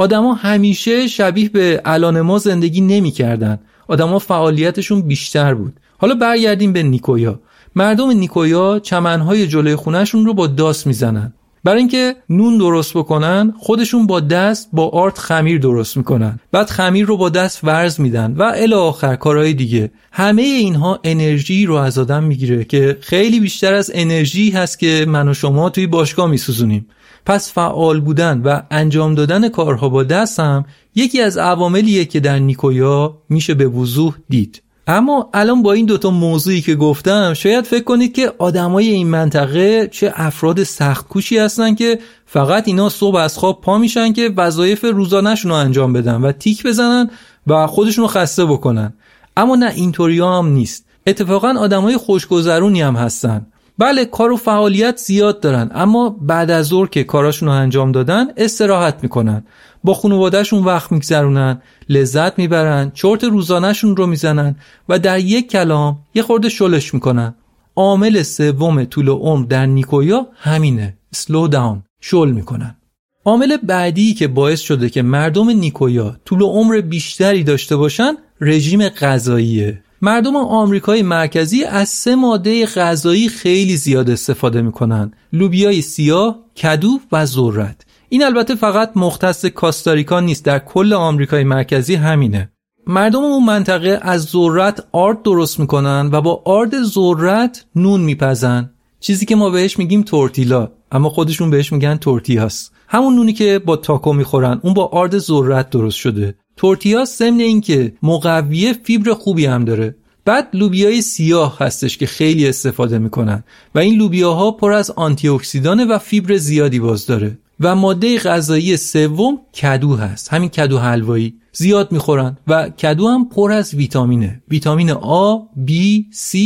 آدما همیشه شبیه به الان ما زندگی نمی‌کردن. آدما فعالیتشون بیشتر بود. حالا برگردیم به نیکویا. مردم نیکویا چمنهای جلوی خونهشون رو با داس می‌زنن. برای اینکه نون درست بکنن خودشون با دست با آرت خمیر درست می‌کنن. بعد خمیر رو با دست ورز میدن و الی آخر کارهای دیگه. همه اینها انرژی رو از آدم می‌گیره که خیلی بیشتر از انرژی هست که من و شما توی باشگاه میسوزونیم. پس فعال بودن و انجام دادن کارها با دست هم یکی از عواملیه که در نیکویا میشه به وضوح دید. اما الان با این دوتا موضوعی که گفتم شاید فکر کنید که آدمای این منطقه چه افراد سخت کوشی هستن که فقط اینا صبح از خواب پا میشن که وظایف روزانهشون رو انجام بدن و تیک بزنن و خودشون رو خسته بکنن. اما نه اینطوری هم نیست. اتفاقا آدمای خوشگذرونی هم هستن. بله کار و فعالیت زیاد دارن اما بعد از ظهر که کاراشون رو انجام دادن استراحت می‌کنن. با خانوادهشون وقت میگذرونن لذت می‌برن چرت روزانهشون رو می‌زنن و در یک کلام یه خورده شلش می‌کنن. عامل سوم طول عمر در نیکویا همینه سلو داون شل می‌کنن. عامل بعدی که باعث شده که مردم نیکویا طول عمر بیشتری داشته باشن رژیم غذاییه. مردم آمریکای مرکزی از سه ماده غذایی خیلی زیاد استفاده می‌کنن. لوبیای سیاه، کدو و ذرت. این البته فقط مختص کاستاریکا نیست در کل آمریکای مرکزی همینه. مردم اون منطقه از ذرت آرد درست می‌کنن و با آرد ذرت نون میپزن. چیزی که ما بهش میگیم تورتیلا اما خودشون بهش میگن تورتیاس. همون نونی که با تاکو می‌خورن اون با آرد ذرت درست شده. تورتیا ضمن اینکه مقویه فیبر خوبی هم داره. بعد لوبیای سیاه هستش که خیلی استفاده می‌کنن و این لوبیاها پر از آنتی و فیبر زیادی باز داره. و ماده غذایی سوم کدو هست. همین کدو حلوایی. زیاد می‌خورن و کدو هم پر از ویتامینه. ویتامین A, B, C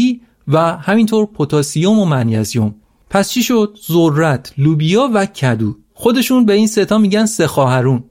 و همینطور پتاسیم و منیزیم. پس چی شد؟ ذرت لوبیا و کدو. خودشون به این ستا میگن سه خواهرون.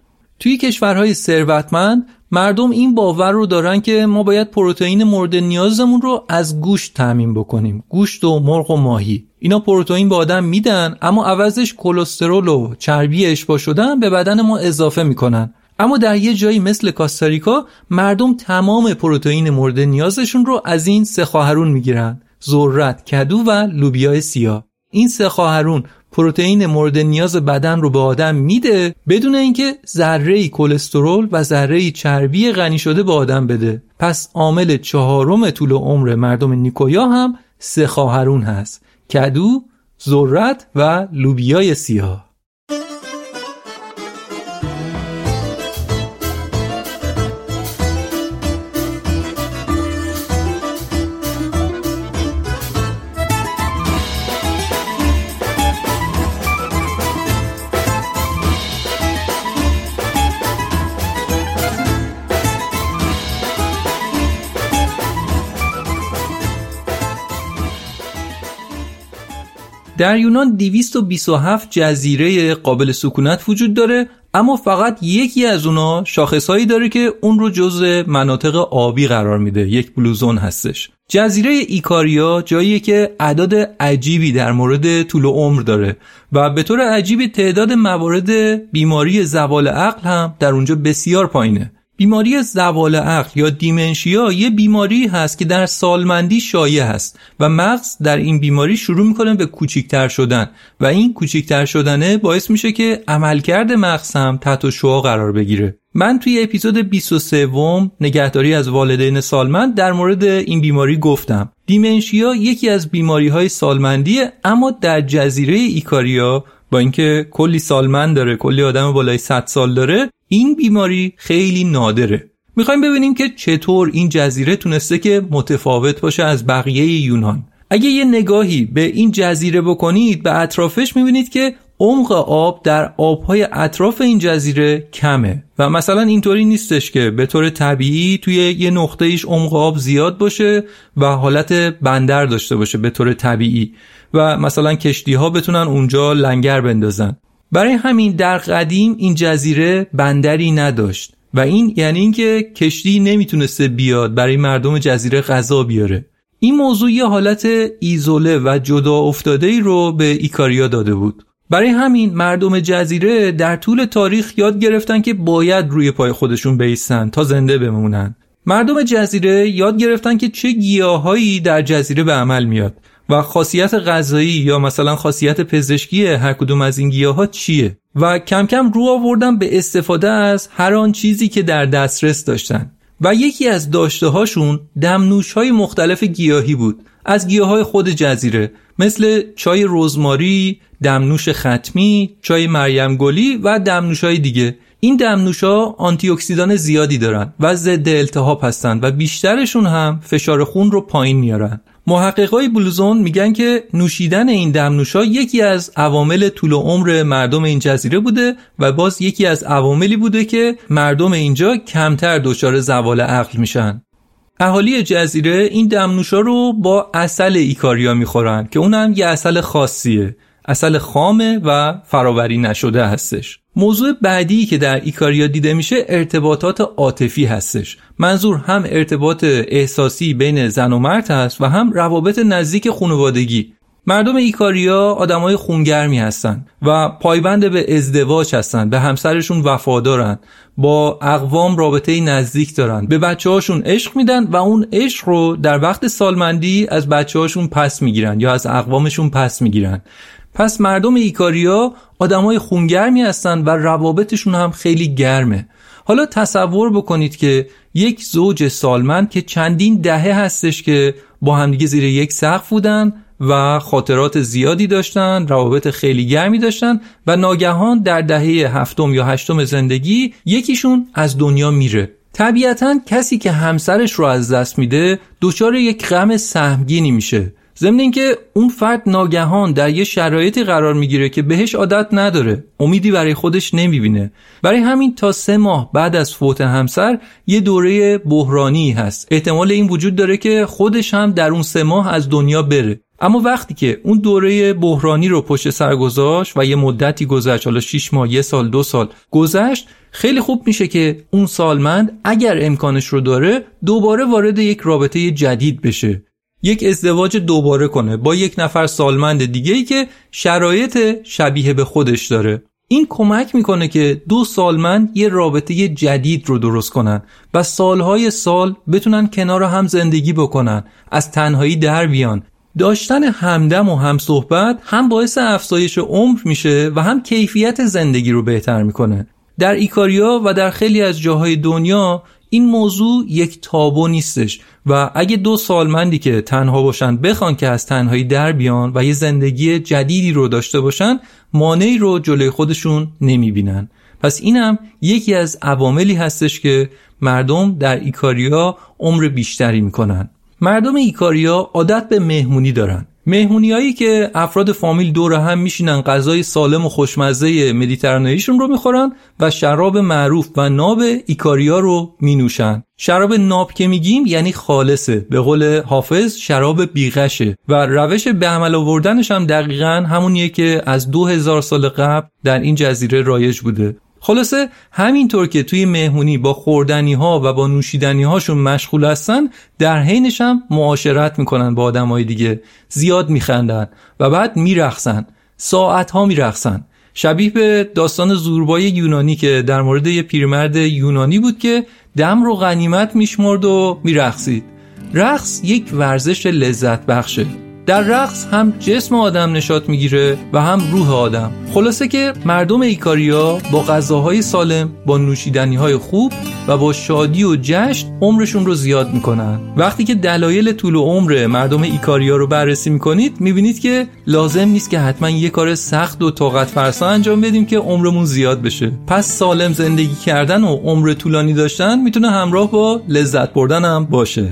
توی کشورهای ثروتمند مردم این باور رو دارن که ما باید پروتئین مورد نیازمون رو از گوشت تامین بکنیم. گوشت و مرغ و ماهی. اینا پروتئین به آدم میدن اما عوضش کلسترول و چربی اشباع شدن به بدن ما اضافه می‌کنن. اما در یه جایی مثل کاستاریکا مردم تمام پروتئین مورد نیازشون رو از این سه خواهرون می‌گیرن. ذرت کدو و لوبیای سیاه. این سه خواهرون پروتئین مورد نیاز بدن رو به آدم میده بدون اینکه ذره کلسترول و ذره چربی غنی شده به آدم بده. پس عامل چهارم طول عمر مردم نیکویا هم سه خواهرون هست. کدو، ذرت و لوبیای سیاه. در یونان 227 جزیره قابل سکونت وجود داره اما فقط یکی از اونا شاخصهایی داره که اون رو جزء مناطق آبی قرار میده یک بلوزون هستش. جزیره ایکاریا جاییه که اعداد عجیبی در مورد طول عمر داره و به طور عجیبی تعداد موارد بیماری زوال عقل هم در اونجا بسیار پایینه. بیماری زوال عقل یا دیمنشیا یه بیماری هست که در سالمندی شایع هست و مغز در این بیماری شروع می‌کنه به کوچیکتر شدن و این کوچیکتر شدنه باعث میشه که عملکرد مغز هم تحت شعا قرار بگیره. من توی اپیزود 23 نگهداری از والدین سالمند در مورد این بیماری گفتم. دیمنشیا یکی از بیماری های سالمندیه اما در جزیره ایکاریا با اینکه کلی سالمند داره کلی آدم بالای 100 سال داره این بیماری خیلی نادره. می‌خوایم ببینیم که چطور این جزیره تونسته که متفاوت باشه از بقیه یونان. اگه یه نگاهی به این جزیره بکنید به اطرافش می‌بینید که عمق آب در آبهای اطراف این جزیره کمه. و مثلا اینطوری نیستش که به طور طبیعی توی یه نقطه ایش عمق آب زیاد باشه و حالت بندر داشته باشه به طور طبیعی. و مثلا کشتی ها بتونن اونجا لنگر بندازن. برای همین در قدیم این جزیره بندری نداشت و این یعنی اینکه کشتی نمی‌تونسته بیاد برای مردم جزیره غذا بیاره. این موضوع یه حالت ایزوله و جدا افتاده ای رو به ایکاریا داده بود. برای همین مردم جزیره در طول تاریخ یاد گرفتن که باید روی پای خودشون بیستن تا زنده بمونن. مردم جزیره یاد گرفتن که چه گیاهایی در جزیره به عمل میاد. و خاصیت غذایی یا مثلا خاصیت پزشکی هر کدوم از این گیاه ها چیه؟ و کم کم رو آوردن به استفاده از هر آن چیزی که در دسترس داشتن. و یکی از داشته هاشون دمنوش های مختلف گیاهی بود. از گیاه های خود جزیره مثل چای رزماری، دمنوش ختمی، چای مریم گلی و دمنوش های دیگه. این دمنوش ها آنتی اکسیدان زیادی دارن و ضد التهاب هستند و بیشترشون هم فشار خون رو پایین میارن. محققای بلوزون میگن که نوشیدن این دمنوشا یکی از عوامل طول عمر مردم این جزیره بوده و باز یکی از عواملی بوده که مردم اینجا کمتر دچار زوال عقل میشن. اهالی جزیره این دمنوشا رو با اصل ایکاریا می‌خورن که اونم یه اصل خاصیه. اصل خامه و فراوری نشده هستش. موضوع بعدی که در ایکاریا دیده میشه ارتباطات عاطفی هستش. منظور هم ارتباط احساسی بین زن و مرد هست و هم روابط نزدیک خانوادگی. مردم ایکاریا آدمای خونگرمی هستند و پایبند به ازدواج هستند به همسرشون وفادارن با اقوام رابطه نزدیک دارن به بچه هاشون عشق میدن و اون عشق رو در وقت سالمندی از بچه هاشون پس می‌گیرن یا از اقوامشون پس می‌گیرن. پس مردم ایکاریا آدمای خونگرمی هستن و روابطشون هم خیلی گرمه. حالا تصور بکنید که یک زوج سالمند که چندین دهه هستش که با همدیگه زیر یک سقف بودن و خاطرات زیادی داشتن روابط خیلی گرمی داشتن و ناگهان در دهه هفتم یا هشتم زندگی یکیشون از دنیا میره. طبیعتا کسی که همسرش رو از دست میده دچار یک غم سهمگینی میشه. ضمن اینکه اون فرد ناگهان در یه شرایطی قرار می‌گیره که بهش عادت نداره امیدی برای خودش نمی‌بینه. برای همین تا سه ماه بعد از فوت همسر یه دوره بحرانی هست. احتمال این وجود داره که خودش هم در اون سه ماه از دنیا بره. اما وقتی که اون دوره بحرانی رو پشت سر گذاشت و یه مدتی گذشت حالا 6 ماه یه سال دو سال گذشت خیلی خوب میشه که اون سالمند اگر امکانش رو داره دوباره وارد یک رابطه جدید بشه. یک ازدواج دوباره کنه با یک نفر سالمند دیگه ای که شرایط شبیه به خودش داره. این کمک می‌کنه که دو سالمند یه رابطه جدید رو درست کنن و سالهای سال بتونن کنار هم زندگی بکنن از تنهایی در بیان. داشتن همدم و هم صحبت هم باعث افزایش عمر میشه و هم کیفیت زندگی رو بهتر می‌کنه. در ایکاریا و در خیلی از جاهای دنیا این موضوع یک تابو نیستش و اگه دو سالمندی که تنها باشن بخوان که از تنهایی در بیان و یه زندگی جدیدی رو داشته باشن مانعی رو جلوی خودشون نمی‌بینن. پس اینم یکی از عواملی هستش که مردم در ایکاریا عمر بیشتری می‌کنن. مردم ایکاریا عادت به مهمونی دارن. مهمونیایی که افراد فامیل دور هم میشینن غذای سالم و خوشمزه مدیترانهیشون رو می‌خورن و شراب معروف و ناب ایکاریا رو مینوشن. شراب ناب که میگیم یعنی خالصه. به قول حافظ شراب بیغشه. و روش به عمل آوردنش هم دقیقا همونیه که از دو هزار سال قبل در این جزیره رایج بوده. خلاصه همینطور که توی مهمونی با خوردنی ها و با نوشیدنی هاشون مشغول هستن در حینش هم معاشرت می‌کنن با آدمای دیگه. زیاد میخندن و بعد میرخصن ساعت ها میرخصن شبیه به داستان زوربای یونانی که در مورد یه پیرمرد یونانی بود که دم رو غنیمت میشمرد و میرخصید رقص یک ورزش لذت بخشه در رقص هم جسم آدم نشات می‌گیره و هم روح آدم. خلاصه که مردم ایکاریا با غذاهای سالم با نوشیدنی های خوب و با شادی و جشن عمرشون رو زیاد می‌کنن. وقتی که دلایل طول و عمر مردم ایکاریا رو بررسی می‌کنید می‌بینید که لازم نیست که حتما یه کار سخت و طاقت فرسا انجام بدیم که عمرمون زیاد بشه. پس سالم زندگی کردن و عمر طولانی داشتن می‌تونه همراه با لذت بردن هم باشه.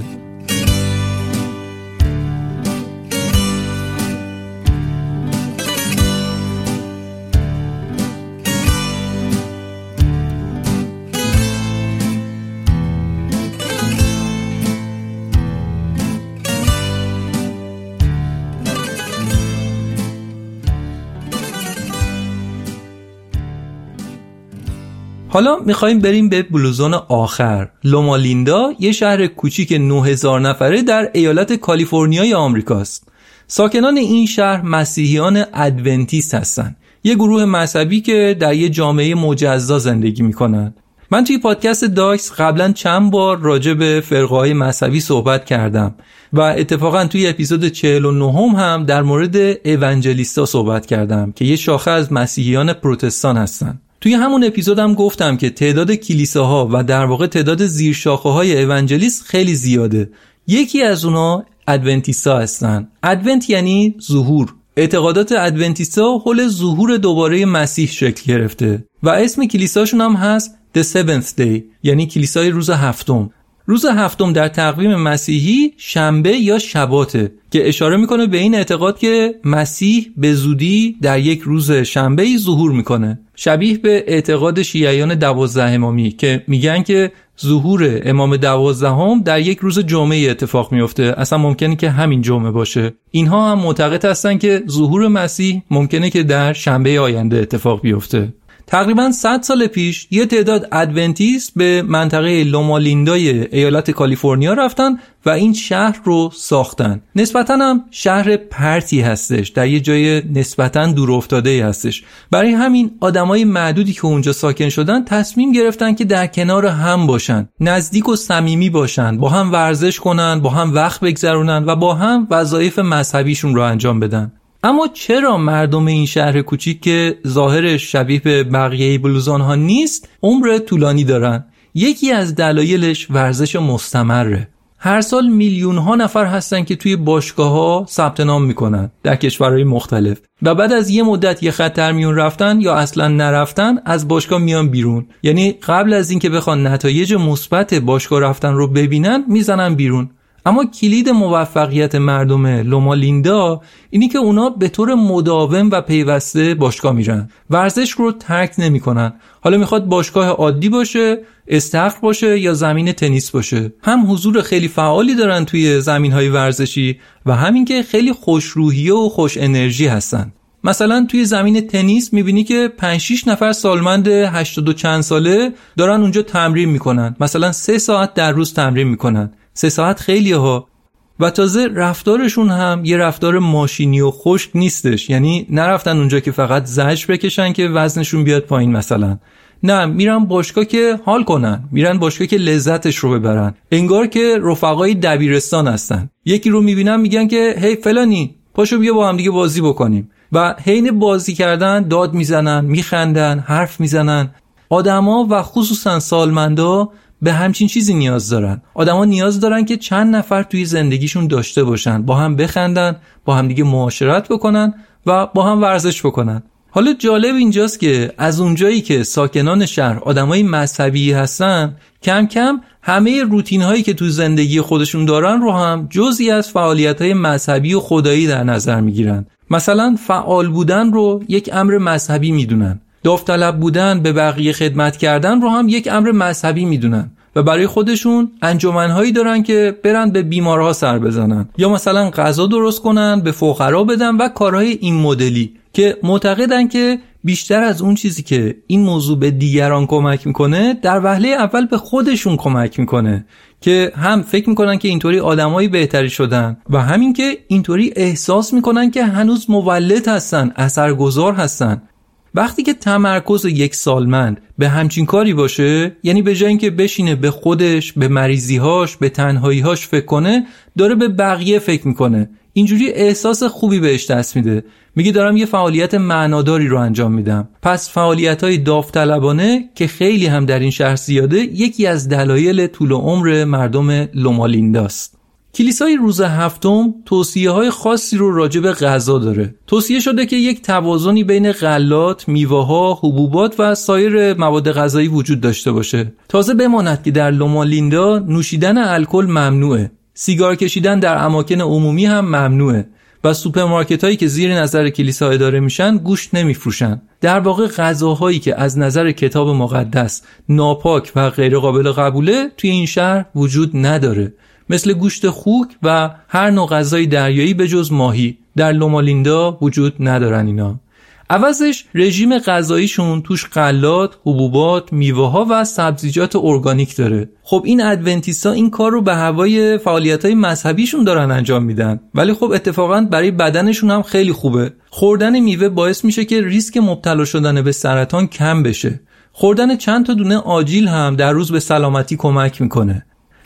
حالا می‌خوایم بریم به blue zone آخر. لومالیندا یه شهر کوچیک 9000 نفره در ایالت کالیفرنیای آمریکاست. ساکنان این شهر مسیحیان ادونتیست هستن. یه گروه مذهبی که در یه جامعه مجزا زندگی می‌کنن. من توی پادکست داکس قبلا چند بار راجع به فرقه مذهبی صحبت کردم و اتفاقا توی اپیزود 49 هم, هم در مورد Evangelist ا صحبت کردم که یه شاخه از مسیحیان پروتستان هستن. توی همون اپیزودم گفتم که تعداد کلیساها و در واقع تعداد زیرشاخه های Evangelist خیلی زیاده. یکی از اونا ادونتیستا هستن. ادونت یعنی ظهور. اعتقادات ادونتیستا حول ظهور دوباره مسیح شکل گرفته. و اسم کلیساشون هم هست The Seventh Day یعنی کلیسای روز هفتم. روز هفتم در تقویم مسیحی شنبه یا شباته که اشاره می‌کنه به این اعتقاد که مسیح به زودی در یک روز شنبه ای ظهور می‌کنه. شبیه به اعتقاد شیعیان دوازده امامی که میگن که ظهور امام دوازدهم در یک روز جمعه اتفاق میفته اصلا ممکنه که همین جمعه باشه. اینها هم معتقد هستن که ظهور مسیح ممکنه که در شنبه آینده اتفاق بیفته. تقریبا 100 سال پیش یه تعداد ادونتیست به منطقه لومالیندای ایالت کالیفرنیا رفتن و این شهر رو ساختن. نسبتا هم شهر پرتی هستش در یه جای نسبتا دور افتاده هستش. برای همین آدمای معدودی که اونجا ساکن شدن تصمیم گرفتن که در کنار هم باشن نزدیک و صمیمی باشن با هم ورزش کنن با هم وقت بگذرونن و با هم وظایف مذهبیشون رو انجام بدن. اما چرا مردم این شهر کوچیک که ظاهرش شبیه به بقیه بلوزان ها نیست عمر طولانی دارن؟ یکی از دلایلش ورزش مستمره. هر سال میلیون ها نفر هستن که توی باشگاه ها ثبت نام می‌کنن در کشورهای مختلف و بعد از یه مدت یه خطر میون رفتن یا اصلا نرفتن از باشگاه میان بیرون. یعنی قبل از اینکه بخوان نتایج مثبت باشگاه رفتن رو ببینن می‌زنن بیرون. اما کلید موفقیت مردم لوما لیندا اینی که اونا به طور مداوم و پیوسته باشگاه میرن. ورزش رو ترک نمی‌کنن. حالا می‌خواد باشگاه عادی باشه استخر باشه یا زمین تنیس باشه. هم حضور خیلی فعالی دارن توی زمین های ورزشی و همین که خیلی خوشروحیه و خوش انرژی هستن. مثلا توی زمین تنیس می‌بینی که 5 6 نفر سالمند 80 چند ساله دارن اونجا تمرین می‌کنن. مثلا سه ساعت در روز تمرین می‌کنن. سه ساعت خیلی ها و تازه رفتارشون هم یه رفتار ماشینی و خشک نیستش. یعنی نرفتن اونجا که فقط زجر بکشن که وزنشون بیاد پایین مثلا. نه میرن باشگاه که حال کنن. میرن باشگاه که لذتش رو ببرن. انگار که رفقای دبیرستان هستن. یکی رو می‌بینن میگن که هی فلانی پاشو بیا با هم دیگه بازی بکنیم. و حین بازی کردن داد می‌زنن میخندن حرف می‌زنن. آدما و خصوصا سالمندا به همچین چیزی نیاز دارن. آدما نیاز دارن که چند نفر توی زندگیشون داشته باشن. با هم بخندن با هم دیگه معاشرت بکنن و با هم ورزش بکنن. حالا جالب اینجاست که از اونجایی که ساکنان شهر آدمای مذهبی هستن کم کم همه روتین هایی که تو زندگی خودشون دارن رو هم جزی از فعالیت های مذهبی و خدایی در نظر می‌گیرن. مثلا فعال بودن رو یک امر مذهبی می‌دونن. داوطلب بودن به بقیه خدمت کردن رو هم یک امر مذهبی می‌دونن و برای خودشون انجمنهایی دارن که برن به بیمارها سر بزنن یا مثلا غذا درست کنن به فقرا بدن و کارهای این مدلی که معتقدن که بیشتر از اون چیزی که این موضوع به دیگران کمک می‌کنه در وهله اول به خودشون کمک می‌کنه که هم فکر می‌کنن که اینطوری آدمایی بهتری شدن و همین که اینطوری احساس می‌کنن که هنوز مولد هستن اثرگذار هستن. وقتی که تمرکز یک سالمند به همچین کاری باشه یعنی به جای اینکه بشینه به خودش به مریضیهاش به تنهاییهاش فکر کنه داره به بقیه فکر می‌کنه. اینجوری احساس خوبی بهش دست میده. میگه دارم یه فعالیت معناداری رو انجام میدم. پس فعالیت های داوطلبانه که خیلی هم در این شهر زیاده یکی از دلایل طول عمر مردم لومالینداست کلیسای روز هفتم توصیه های خاصی رو راجع به غذا داره. توصیه شده که یک توازنی بین غلات، میوه ها، حبوبات و سایر مواد غذایی وجود داشته باشه. تازه بماند که در لومالیندا نوشیدن الکل ممنوعه. سیگار کشیدن در اماکن عمومی هم ممنوعه و سوپرمارکت هایی که زیر نظر کلیسا اداره میشن گوشت نمیفروشن. در واقع غذاهایی که از نظر کتاب مقدس ناپاک و غیرقابل قبوله توی این شهر وجود نداره. مثل گوشت خوک و هر نوع غذای دریایی به جز ماهی در لومالیندا وجود ندارن اینا عوضش رژیم غذاییشون توش غلات، حبوبات، میوه ها و سبزیجات ارگانیک داره. خب این ادونتیستا این کار رو به هوای فعالیت های مذهبیشون دارن انجام میدن. ولی خب اتفاقا برای بدنشون هم خیلی خوبه. خوردن میوه باعث میشه که ریسک مبتلا شدن به سرطان کم بشه. خوردن چند تا دونه آجیل هم در روز به سلامتی کمک می‌کنه.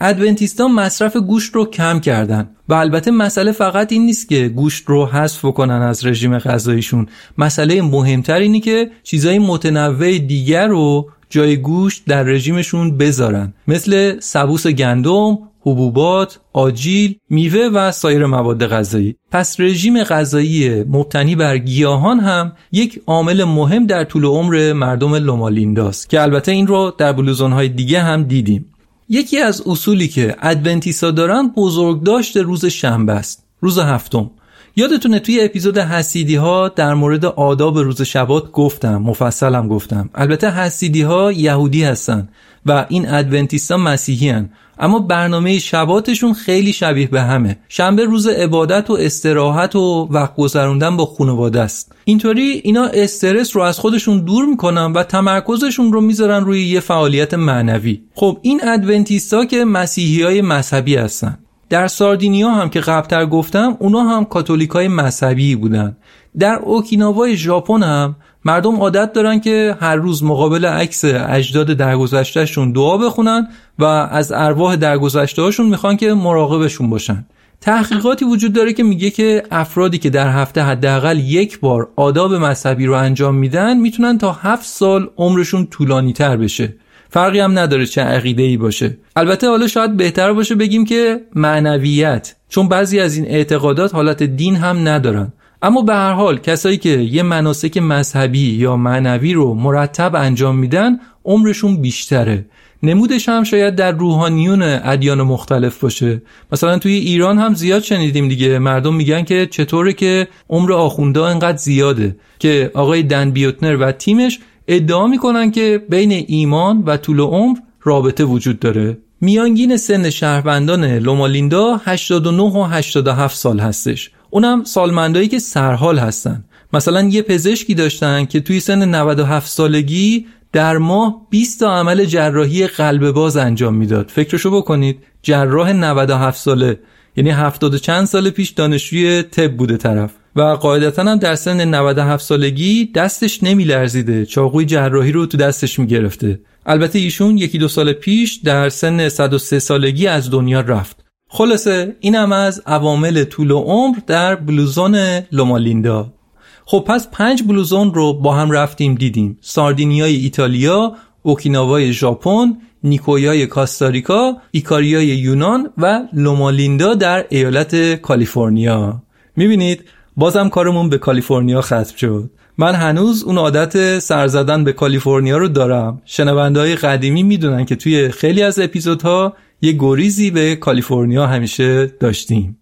ادونتیستا مصرف گوشت رو کم کردن و البته مسئله فقط این نیست که گوشت رو حذف کنن از رژیم غذاییشون مسئله مهمتر اینی که چیزای متنوع دیگر رو جای گوشت در رژیمشون بذارن مثل سبوس گندم، حبوبات، آجیل، میوه و سایر مواد غذایی. پس رژیم غذایی مبتنی بر گیاهان هم یک عامل مهم در طول عمر مردم لومالینداست که البته این رو در بلوزونهای دیگه هم دیدیم. یکی از اصولی که ادونتیسا دارن بزرگداشت روز شنبه است روز هفتم یادتونه توی اپیزود حسیدی ها در مورد آداب روز شبات گفتم مفصلم گفتم البته حسیدی ها یهودی هستن و این ادونتیستا مسیحی هن. اما برنامه شباتشون خیلی شبیه به همه. شنبه روز عبادت و استراحت و وقت گذروندن با خانواده است. اینطوری اینا استرس رو از خودشون دور می‌کنن و تمرکزشون رو می‌ذارن روی یه فعالیت معنوی. خب این ادونتیستا که مسیحی های مذهبی هستن. در ساردینیا هم که قبلتر گفتم اونا هم کاتولیک های مذهبی بودن. در اوکیناوای ژاپن هم مردم عادت دارن که هر روز مقابل عکس اجداد درگذشتهشون دعا بخونن و از ارواح درگذشتهاشون می‌خوان که مراقبشون باشن. تحقیقاتی وجود داره که میگه که افرادی که در هفته حداقل یک بار آداب مذهبی رو انجام میدن می‌تونن تا هفت سال عمرشون طولانی تر بشه. فرقی هم نداره چه عقیده ای باشه. البته حالا شاید بهتر باشه بگیم که معنویت. چون بعضی از این اعتقادات حالت دین هم ندارن. اما به هر حال کسایی که یه مناسک مذهبی یا معنوی رو مرتب انجام میدن عمرشون بیشتره. نمودش هم شاید در روحانیون ادیان مختلف باشه. مثلا توی ایران هم زیاد شنیدیم دیگه. مردم میگن که چطوره که عمر آخونده انقدر زیاده که آقای دن بیوتنر و تیمش ادعا می‌کنن که بین ایمان و طول عمر رابطه وجود داره. میانگین سن شهروندان لومالیندا 89 و 87 سال هستش. اونم سالمندایی که سرحال هستن. مثلا یه پزشکی داشتن که توی سن 97 سالگی در ماه 20 تا عمل جراحی قلب باز انجام می‌داد. فکرشو بکنید جراح 97 ساله. یعنی 70 چند سال پیش دانشجوی طب بوده طرف. و قاعدتا هم در سن 97 سالگی دستش نمیلرزیده. چاقوی جراحی رو تو دستش می‌گرفته. البته ایشون یکی دو سال پیش در سن 103 سالگی از دنیا رفت. خلاصه اینم از عوامل طول و عمر در بلوزون لومالیندا. خب پس پنج بلوزون رو با هم رفتیم دیدیم. ساردینیای ایتالیا اوکیناوای ژاپن نیکویای کاستاریکا، ایکاریای یونان و لومالیندا در ایالت کالیفرنیا. می‌بینید بازم کارمون به کالیفرنیا ختم شد. من هنوز اون عادت سر زدن به کالیفرنیا رو دارم. شنونده های قدیمی می‌دونن که توی خیلی از اپیزودها یه گریزی به کالیفرنیا همیشه داشتیم.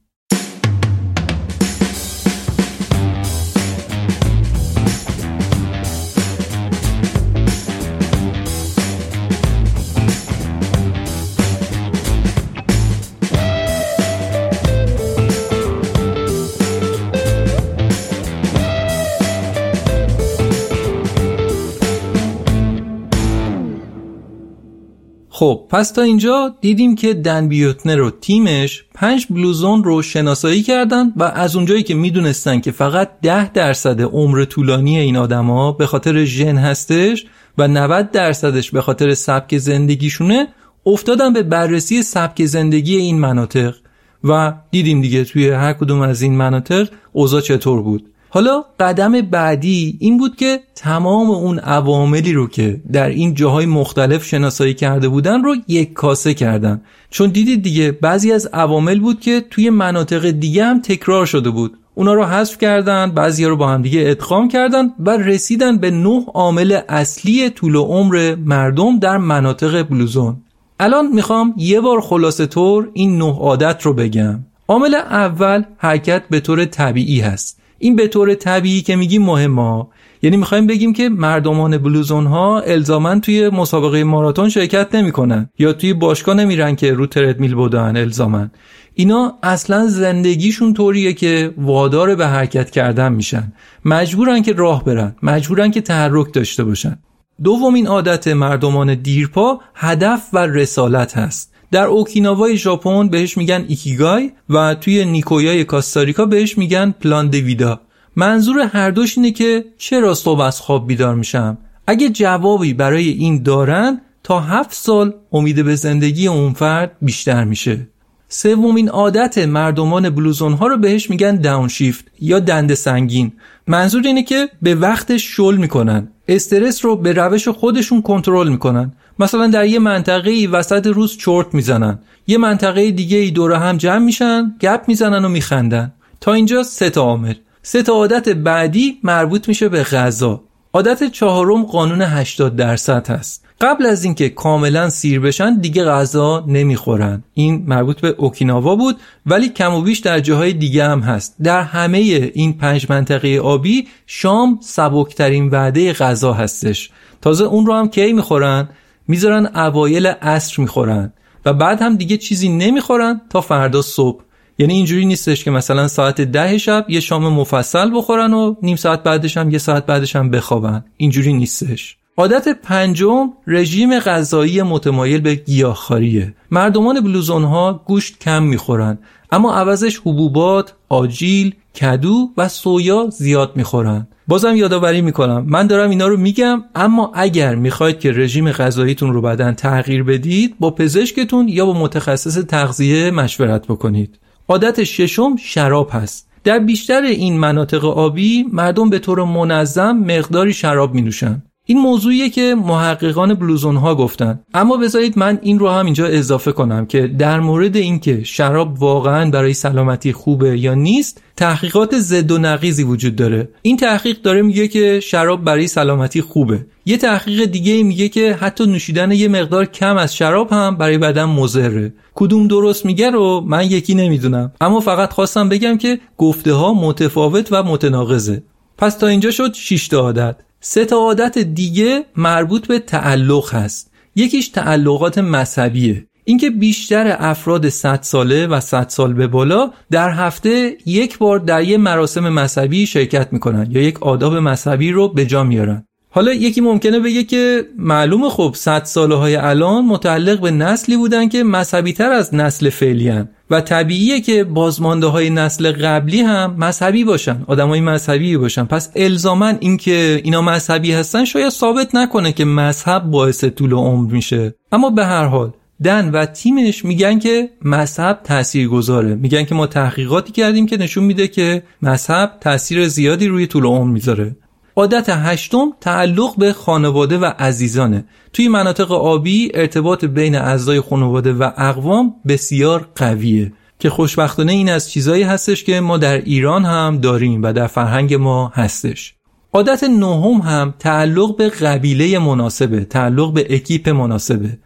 خب پس تا اینجا دیدیم که دن بیوتنر و تیمش پنج بلوزون رو شناسایی کردن و از اونجایی که می‌دونستن که فقط ده درصد عمر طولانی این آدما به خاطر ژن هستش و 90 درصدش به خاطر سبک زندگیشونه افتادن به بررسی سبک زندگی این مناطق. و دیدیم دیگه توی هر کدوم از این مناطق اوضاع چطور بود. حالا قدم بعدی این بود که تمام اون عواملی رو که در این جاهای مختلف شناسایی کرده بودن رو یک کاسه کردن. چون دیدید دیگه بعضی از عوامل بود که توی مناطق دیگه هم تکرار شده بود. اونا رو حذف کردن بعضی رو با هم دیگه ادغام کردن و رسیدن به نه عامل اصلی طول عمر مردم در مناطق بلوزون. الان می‌خوام یه بار خلاصه طور این نه عادت رو بگم. عامل اول حرکت به طور طبیعی هست. این به طور طبیعی که میگیم مهمه یعنی می‌خوایم بگیم که مردمان بلوزون ها الزامن توی مسابقه ماراتون شرکت نمی‌کنن یا توی باشگاه نمیرن که رو تردمیل بودن الزامن اینا اصلا زندگیشون طوریه که وادار به حرکت کردن میشن. مجبورن که راه برن. مجبورن که تحرک داشته باشن. دومین عادت مردمان دیرپا هدف و رسالت هست. در اوکیناوای ژاپن بهش میگن ایکیگای و توی نیکویای کاستاریکا بهش میگن پلان دویدا. منظور هر دوش اینه که چرا صبح از خواب بیدار میشم؟ اگه جوابی برای این دارن تا هفت سال امید به زندگی اون فرد بیشتر میشه. سومین عادت مردمان بلوزون ها رو بهش میگن داونشیفت یا دند سنگین. منظور اینه که به وقت شل می‌کنن. استرس رو به روش خودشون کنترل می‌کنن. مثلا در یه منطقه وسط روز چرت می‌زنن. یه منطقه دیگه ای دور هم جمع میشن گپ می‌زنن و میخندن. تا اینجا سه تا عامل. سه تا عادت بعدی مربوط میشه به غذا. عادت چهارم قانون 80 درصد هست. قبل از اینکه کاملا سیر بشن دیگه غذا نمی‌خورن. این مربوط به اوکیناوا بود ولی کم و بیش در جاهای دیگه هم هست. در همه این پنج منطقه آبی شام سبکترین وعده غذا هستش. تازه اون رو هم کی می‌خورن؟ می‌ذارن اوایل عصر می‌خورن و بعد هم دیگه چیزی نمی‌خورن تا فردا صبح. یعنی اینجوری نیستش که مثلا ساعت ده شب یه شام مفصل بخورن و نیم ساعت بعدش هم یه ساعت بعدش هم بخوابن. اینجوری نیستش. عادت پنجم رژیم غذایی متمایل به گیاهخواریه. مردمان بلوزون ها گوشت کم می‌خورن اما عوضش حبوبات، آجیل، کدو و سویا زیاد می‌خورن. بازم یادآوری می‌کنم. من دارم اینا رو میگم اما اگر می‌خواید که رژیم غذاییتون رو بعدا تغییر بدید با پزشکتون یا با متخصص تغذیه مشورت بکنید. عادت ششم شراب هست. در بیشتر این مناطق آبی مردم به طور منظم مقداری شراب می نوشن این موضوعیه که محققان بلوزون ها گفتن. اما بذارید من این رو هم اینجا اضافه کنم که در مورد اینکه شراب واقعا برای سلامتی خوبه یا نیست تحقیقات زد و نقیزی وجود داره. این تحقیق داره میگه که شراب برای سلامتی خوبه. یه تحقیق دیگه میگه که حتی نوشیدن یه مقدار کم از شراب هم برای بدن مضره. کدوم درست میگه رو من یکی نمی‌دونم. اما فقط خواستم بگم که گفته ها متفاوت و متناقضه. پس تا اینجا شد 6 عادت سه تا عادت دیگه مربوط به تعلق هست. یکیش تعلقات مذهبیه. اینکه بیشتر افراد 100 ساله و 100 سال به بالا در هفته یک بار در یه مراسم مذهبی شرکت می‌کنن یا یک آداب مذهبی رو به جا میارن. حالا یکی ممکنه بگه که معلوم خب 100 ساله های الان متعلق به نسلی بودن که مذهبی تر از نسل فعلی و طبیعیه که بازمانده های نسل قبلی هم مذهبی باشن آدمای مذهبی باشن. پس الزاما اینکه اینا مذهبی هستن شاید ثابت نکنه که مذهب باعث طول عمر میشه. اما به هر حال دن و تیمش میگن که مذهب تأثیر گذاره میگن که ما تحقیقاتی کردیم که نشون میده که مذهب تاثیر زیادی روی طول عمر می‌ذاره. عادت هشتم تعلق به خانواده و عزیزانه. توی مناطق آبی ارتباط بین اعضای خانواده و اقوام بسیار قویه. که خوشبختانه این از چیزایی هستش که ما در ایران هم داریم و در فرهنگ ما هستش. عادت نهم هم تعلق به قبیله مناسبه تعلق به اکیپ مناسبه.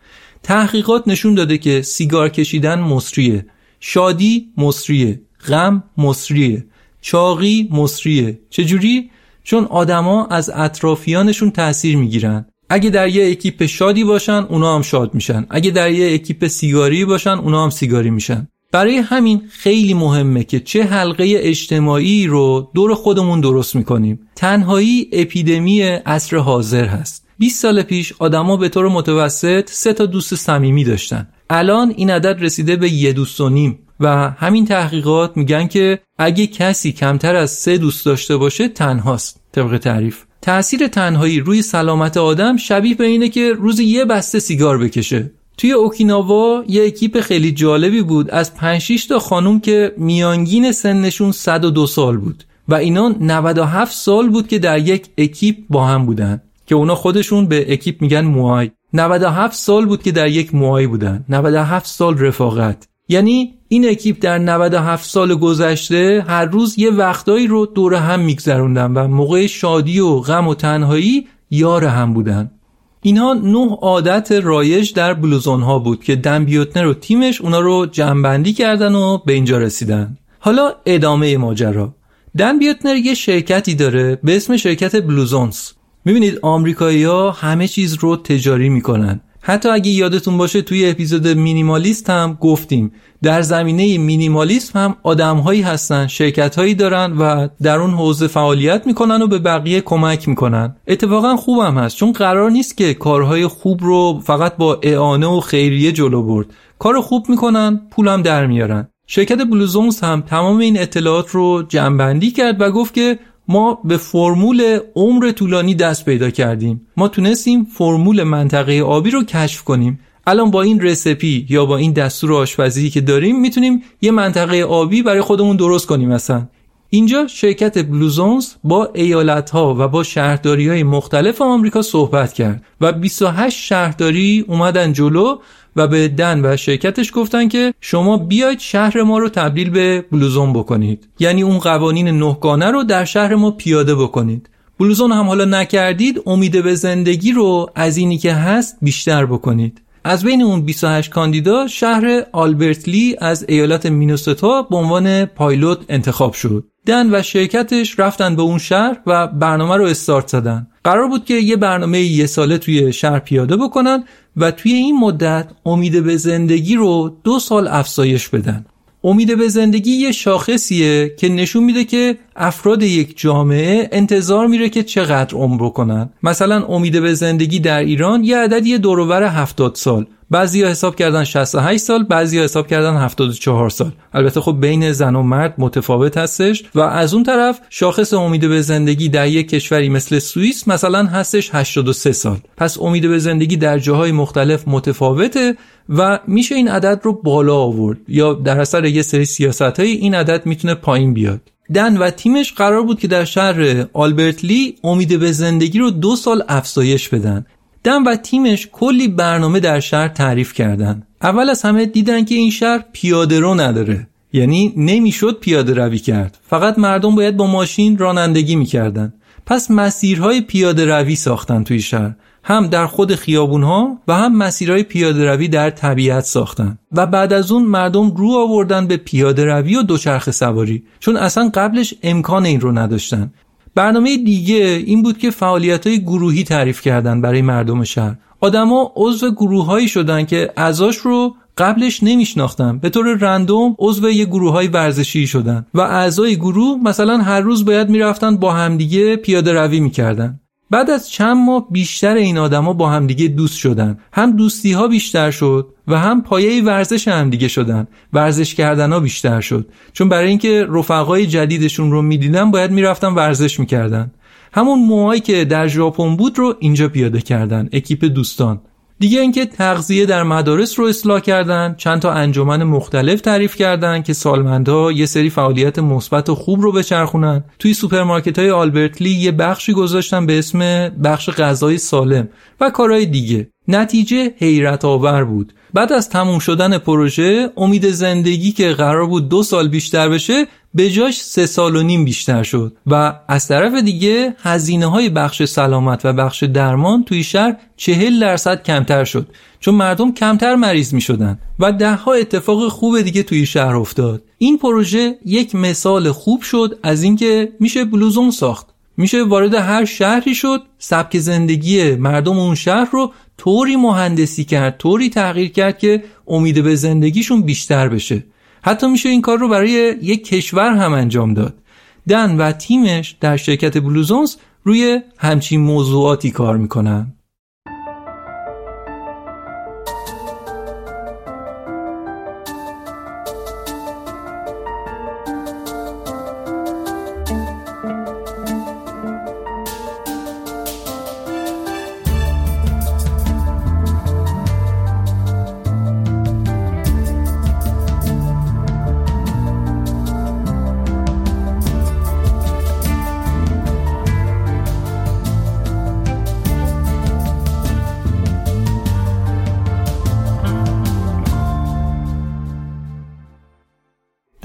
تحقیقات نشون داده که سیگار کشیدن مصریه شادی مصریه غم مصریه چاقی مصریه. چجوری؟ چون آدما از اطرافیانشون تاثیر می‌گیرن. اگه در یه اکیپ شادی باشن اونا هم شاد میشن. اگه در یه اکیپ سیگاری باشن اونا هم سیگاری میشن. برای همین خیلی مهمه که چه حلقه اجتماعی رو دور خودمون درست می‌کنیم. تنهایی اپیدمی عصر حاضر هست. 20 سال پیش آدما به طور متوسط سه تا دوست صمیمی داشتن. الان این عدد رسیده به یه دوست و نیم. و همین تحقیقات میگن که اگه کسی کمتر از سه دوست داشته باشه تنهاست طبق تعریف. تأثیر تنهایی روی سلامت آدم شبیه به اینه که روز یه بسته سیگار بکشه. توی اوکیناوا یه اکیپ خیلی جالبی بود. از 5 تا خانوم که میانگین سنشون 102 سال بود. و اینا 97 سال بود که در یک اکیپ با هم بودن. که اونا خودشون به اکیپ میگن موهای 97 سال بود که در یک موهای بودن. 97 سال رفاقت. یعنی این اکیپ در 97 سال گذشته هر روز یه وقتایی رو دور هم میگذروندن و موقع شادی و غم و تنهایی یار هم بودن. اینها نه عادت رایج در بلوزون ها بود که دن بیوتنر و تیمش اونا رو جمعبندی کردن و به اینجا رسیدن. حالا ادامه ماجرا. دن بیوتنر یه شرکتی داره به اسم شرکت بلوزونز. می‌بینید آمریکایی ها همه چیز رو تجاری می‌کنن. حتی اگه یادتون باشه توی اپیزود مینیمالیست هم گفتیم. در زمینه مینیمالیسم هم آدمهایی هستن شرکتهایی دارن و در اون حوزه فعالیت می‌کنن و به بقیه کمک می‌کنن. اتفاقا خوبم هست چون قرار نیست که کارهای خوب رو فقط با اعانه و خیریه جلو برد. کار خوب می‌کنن پولم در میارن. شرکت بلوزونز هم تمام این اطلاعات رو جمعبندی کرد و گفت که ما به فرمول عمر طولانی دست پیدا کردیم. ما تونستیم فرمول منطقه آبی رو کشف کنیم. الان با این رسپی یا با این دستور آشپزی که داریم می‌تونیم یه منطقه آبی برای خودمون درست کنیم مثلا اینجا شرکت بلوزونز با ایالت ها و با شهرداری های مختلف آمریکا صحبت کرد و 28 شهرداری اومدن جلو و به دن و شرکتش گفتن که شما بیاید شهر ما رو تبدیل به بلوزون بکنید یعنی اون قوانین نهگانه رو در شهر ما پیاده بکنید بلوزون هم حالا نکردید امید به زندگی رو از اینی که هست بیشتر بکنید از بین اون 28 کاندیدا شهر آلبرتلی از ایالت مینوسوتا به عنوان پایلوت انتخاب شد. دن و شرکتش رفتن به اون شهر و برنامه رو استارت زدن. قرار بود که یه برنامه یه ساله توی شهر پیاده بکنن و توی این مدت امید به زندگی رو دو سال افزایش بدن. امید به زندگی یه شاخصیه که نشون میده که افراد یک جامعه انتظار میره که چقدر عمر بکنن مثلا امید به زندگی در ایران یه عددی دورور 70 سال بعضی ها حساب کردن 68 سال بعضی ها حساب کردن 74 سال. البته خب بین زن و مرد متفاوت هستش و از اون طرف شاخص امید به زندگی در یک کشوری مثل سوئیس مثلا هستش 83 سال. پس امید به زندگی در جاهای مختلف متفاوته و میشه این عدد رو بالا آورد یا در اثر یه سری سیاست های این عدد می‌تونه پایین بیاد. دن و تیمش قرار بود که در شهر آلبرتلی امید به زندگی رو دو سال افزایش بدن. دن و تیمش کلی برنامه در شهر تعریف کردن اول از همه دیدن که این شهر پیاده رو نداره. یعنی نمی‌شد پیاده روی کرد. فقط مردم باید با ماشین رانندگی می‌کردن پس مسیرهای پیاده روی ساختن توی شهر. هم در خود خیابون ها و هم مسیرهای پیاده روی در طبیعت ساختن. و بعد از اون مردم رو آوردن به پیاده روی و دوچرخه سواری. چون اصلا قبلش امکان این رو نداشتن. برنامه دیگه این بود که فعالیت های گروهی تعریف کردن برای مردم شهر. آدما عضو گروههایی شدن که اعضاش رو قبلش نمیشناختم به طور رندوم عضو یه گروه های ورزشی شدن و اعضای گروه مثلا هر روز باید می‌رفتن با همدیگه پیاده روی می‌کردن. بعد از چند ماه بیشتر این آدما با همدیگه دوست شدن. هم دوستی ها بیشتر شد و هم پایه ورزش همدیگه شدن. ورزش کردن ها بیشتر شد. چون برای اینکه رفقای جدیدشون رو می‌دیدن باید می‌رفتن ورزش می‌کردن. همون موآیی که در ژاپن بود رو اینجا پیاده کردن. اکیپ دوستان. دیگه اینکه تغذیه در مدارس رو اصلاح کردن چند تا انجمن مختلف تعریف کردن که سالمندها یه سری فعالیت مثبت و خوب رو بچرخونن. توی سوپرمارکت های آلبرت لی یه بخشی گذاشتن به اسم بخش غذای سالم و کارهای دیگه. نتیجه حیرت آور بود. بعد از تموم شدن پروژه امید زندگی که قرار بود دو سال بیشتر بشه به جاش سه سال و نیم بیشتر شد و از طرف دیگه هزینه های بخش سلامت و بخش درمان توی شهر چهل درصد کمتر شد چون مردم کمتر مریض می شدن و ده ها اتفاق خوب دیگه توی شهر افتاد. این پروژه یک مثال خوب شد از اینکه میشه بلوزون ساخت. میشه وارد هر شهری شد سبک زندگی مردم اون شهر رو طوری مهندسی کرد طوری تغییر کرد که امید به زندگیشون بیشتر بشه. حتی میشه این کار رو برای یک کشور هم انجام داد. دن و تیمش در شرکت بلوزونز روی همچین موضوعاتی کار می‌کنن.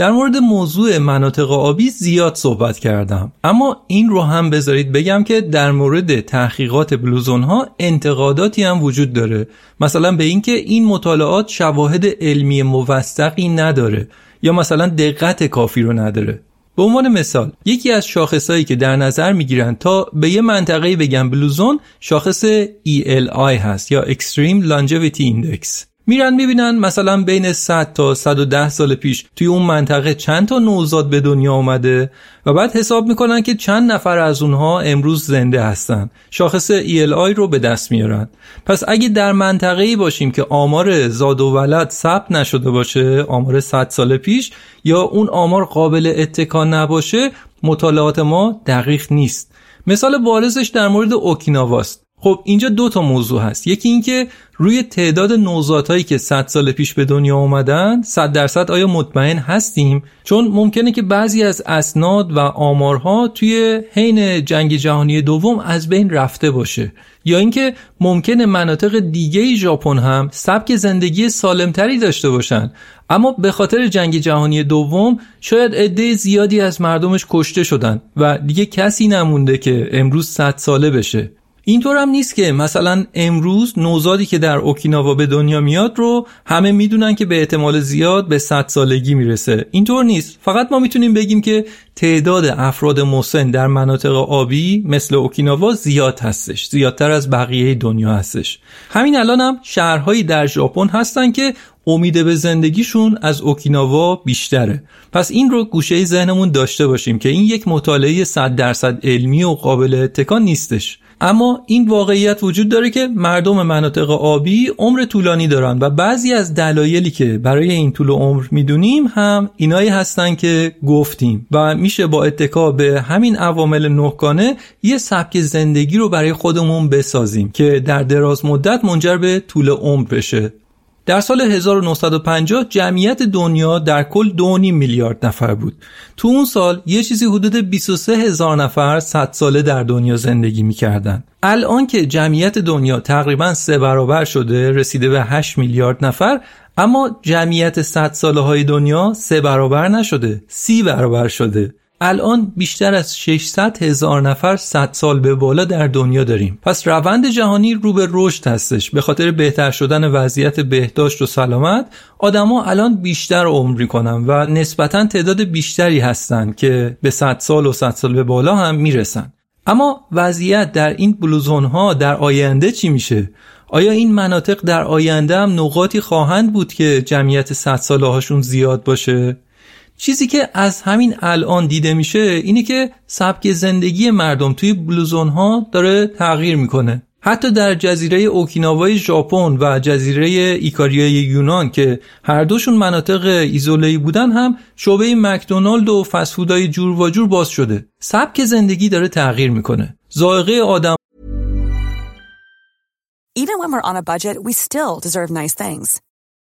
در مورد موضوع مناطق آبی زیاد صحبت کردم. اما این رو هم بذارید بگم که در مورد تحقیقات بلوزون ها انتقاداتی هم وجود داره. مثلا به اینکه این مطالعات شواهد علمی موثقی نداره یا مثلا دقت کافی رو نداره. به عنوان مثال یکی از شاخصهایی که در نظر می‌گیرن تا به یه منطقه بگن بلوزون شاخص ELI هست یا Extreme Longevity Index. میرن می‌بینن مثلا بین 100 تا 110 سال پیش توی اون منطقه چند تا نوزاد به دنیا اومده و بعد حساب می‌کنن که چند نفر از اونها امروز زنده هستن. شاخص ELI رو به دست میارن. پس اگه در منطقه ای باشیم که آمار زاد و ولد ثبت نشده باشه آمار 100 سال پیش یا اون آمار قابل اتکا نباشه مطالعات ما دقیق نیست. مثال بارزش در مورد اوکیناواست. خب اینجا دو تا موضوع هست. یکی اینکه روی تعداد نوزادهایی که 100 سال پیش به دنیا اومدن 100 درصد آیا مطمئن هستیم؟ چون ممکنه که بعضی از اسناد و آمارها توی حین جنگ جهانی دوم از بین رفته باشه. یا اینکه ممکنه مناطق دیگه ژاپن هم سبک زندگی سالمتری داشته باشن. اما به خاطر جنگ جهانی دوم شاید عده زیادی از مردمش کشته شدن و دیگه کسی نمونده که امروز 100 ساله بشه. اینطور هم نیست که مثلا امروز نوزادی که در اوکیناوا به دنیا میاد رو همه می‌دونن که به احتمال زیاد به 100 سالگی می‌رسه. اینطور نیست. فقط ما می‌تونیم بگیم که تعداد افراد مسن در مناطق آبی مثل اوکیناوا زیاد هستش. زیادتر از بقیه دنیا هستش. همین الان هم شهرهایی در ژاپن هستن که امید به زندگیشون از اوکیناوا بیشتره. پس این رو گوشه ذهنمون داشته باشیم که این یک مطالعه 100 درصد علمی و قابل اتکا نیستش. اما این واقعیت وجود داره که مردم مناطق آبی عمر طولانی دارن و بعضی از دلایلی که برای این طول عمر می‌دونیم هم اینایی هستن که گفتیم و میشه با اتکا به همین عوامل نهگانه یه سبک زندگی رو برای خودمون بسازیم که در دراز مدت منجر به طول عمر بشه. در سال 1950 جمعیت دنیا در کل 2.5 میلیارد نفر بود. تو اون سال یه چیزی حدود 23 هزار نفر 100 ساله در دنیا زندگی می‌کردن. الان که جمعیت دنیا تقریبا سه برابر شده رسیده به 8 میلیارد نفر اما جمعیت 100 ساله های دنیا سه برابر نشده سی برابر شده الان بیشتر از 600 هزار نفر 100 سال به بالا در دنیا داریم. پس روند جهانی رو به رشد هستش. به خاطر بهتر شدن وضعیت بهداشت و سلامت آدما الان بیشتر عمر می‌کنن و نسبتا تعداد بیشتری هستن که به 100 سال و 100 سال به بالا هم می‌رسن. اما وضعیت در این بلوزون ها در آینده چی میشه؟ آیا این مناطق در آینده هم نقاطی خواهند بود که جمعیت 100 ساله هاشون زیاد باشه؟ چیزی که از همین الان دیده میشه اینه که سبک زندگی مردم توی بلوزون ها داره تغییر می‌کنه. حتی در جزیره اوکیناوای ژاپن و جزیره ایکاریای یونان که هر دوشون مناطق ایزوله‌ای بودن هم شعبه مکدونالد و فسفودای جور و جور باز شده. سبک زندگی داره تغییر می‌کنه. ذائقه آدم Even when we're on a budget, we still deserve nice things.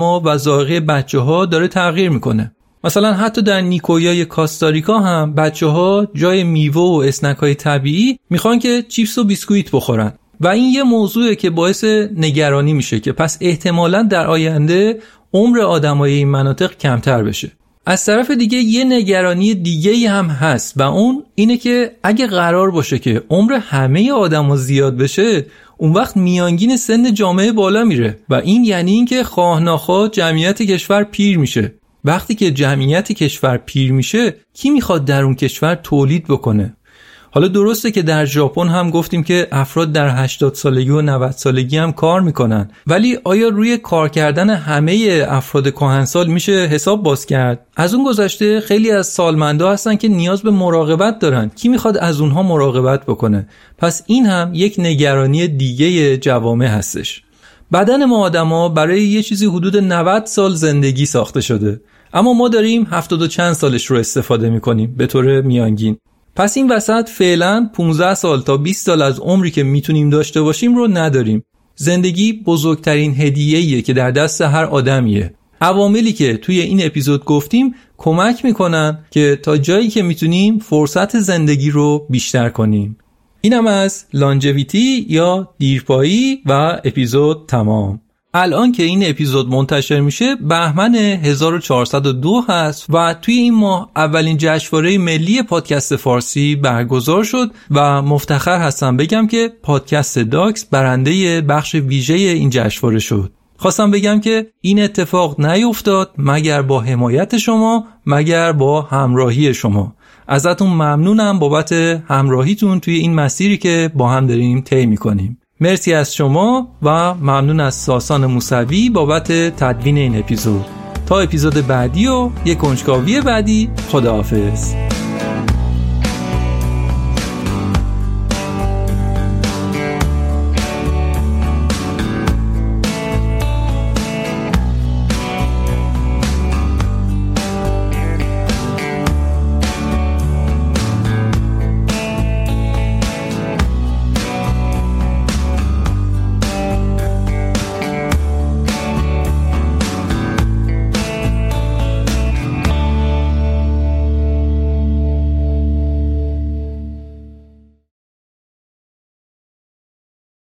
ما و ذائقه بچه ها داره تغییر می‌کنه. مثلا حتی در نیکویای کاستاریکا هم بچه ها جای میوه و اسنک های طبیعی می‌خوان که چیپس و بیسکویت بخورن. و این یه موضوعه که باعث نگرانی میشه که پس احتمالا در آینده عمر آدمای این مناطق کمتر بشه. از طرف دیگه یه نگرانی دیگه هم هست و اون اینه که اگه قرار باشه که عمر همه آدما زیاد بشه اون وقت میانگین سن جامعه بالا میره و این یعنی اینکه خواه ناخواه جمعیت کشور پیر میشه. وقتی که جمعیت کشور پیر میشه کی می‌خواد در اون کشور تولید بکنه؟ حالا درسته که در ژاپن هم گفتیم که افراد در 80 سالگی و 90 سالگی هم کار می‌کنن. ولی آیا روی کار کردن همه افراد کهنسال میشه حساب باز کرد؟ از اون گذشته خیلی از سالمندا هستن که نیاز به مراقبت دارن. کی می‌خواد از اونها مراقبت بکنه؟ پس این هم یک نگرانی دیگه جوامع هستش. بدن ما آدما برای یه چیزی حدود 90 سال زندگی ساخته شده. اما ما داریم 70 و چند سالش رو استفاده می‌کنیم به طور میانگین. پس این وسط فعلا 15 سال تا 20 سال از عمری که می‌تونیم داشته باشیم رو نداریم. زندگی بزرگترین هدیه‌ایه که در دست هر آدمیه. عواملی که توی این اپیزود گفتیم کمک می‌کنن که تا جایی که می‌تونیم فرصت زندگی رو بیشتر کنیم. اینم از لانجویتی یا دیرپایی و اپیزود تمام. الان که این اپیزود منتشر میشه بهمن 1402 هست و توی این ماه اولین جشنواره ملی پادکست فارسی برگزار شد و مفتخر هستم بگم که پادکست داکس برنده بخش ویژه این جشنواره شد. خواستم بگم که این اتفاق نیفتاد مگر با حمایت شما مگر با همراهی شما. ازتون ممنونم بابت همراهیتون توی این مسیری که با هم داریم طی می‌کنیم. مرسی از شما و ممنون از ساسان موسوی بابت تدوین این اپیزود. تا اپیزود بعدی و یک کنجکاوی بعدی خداحافظ.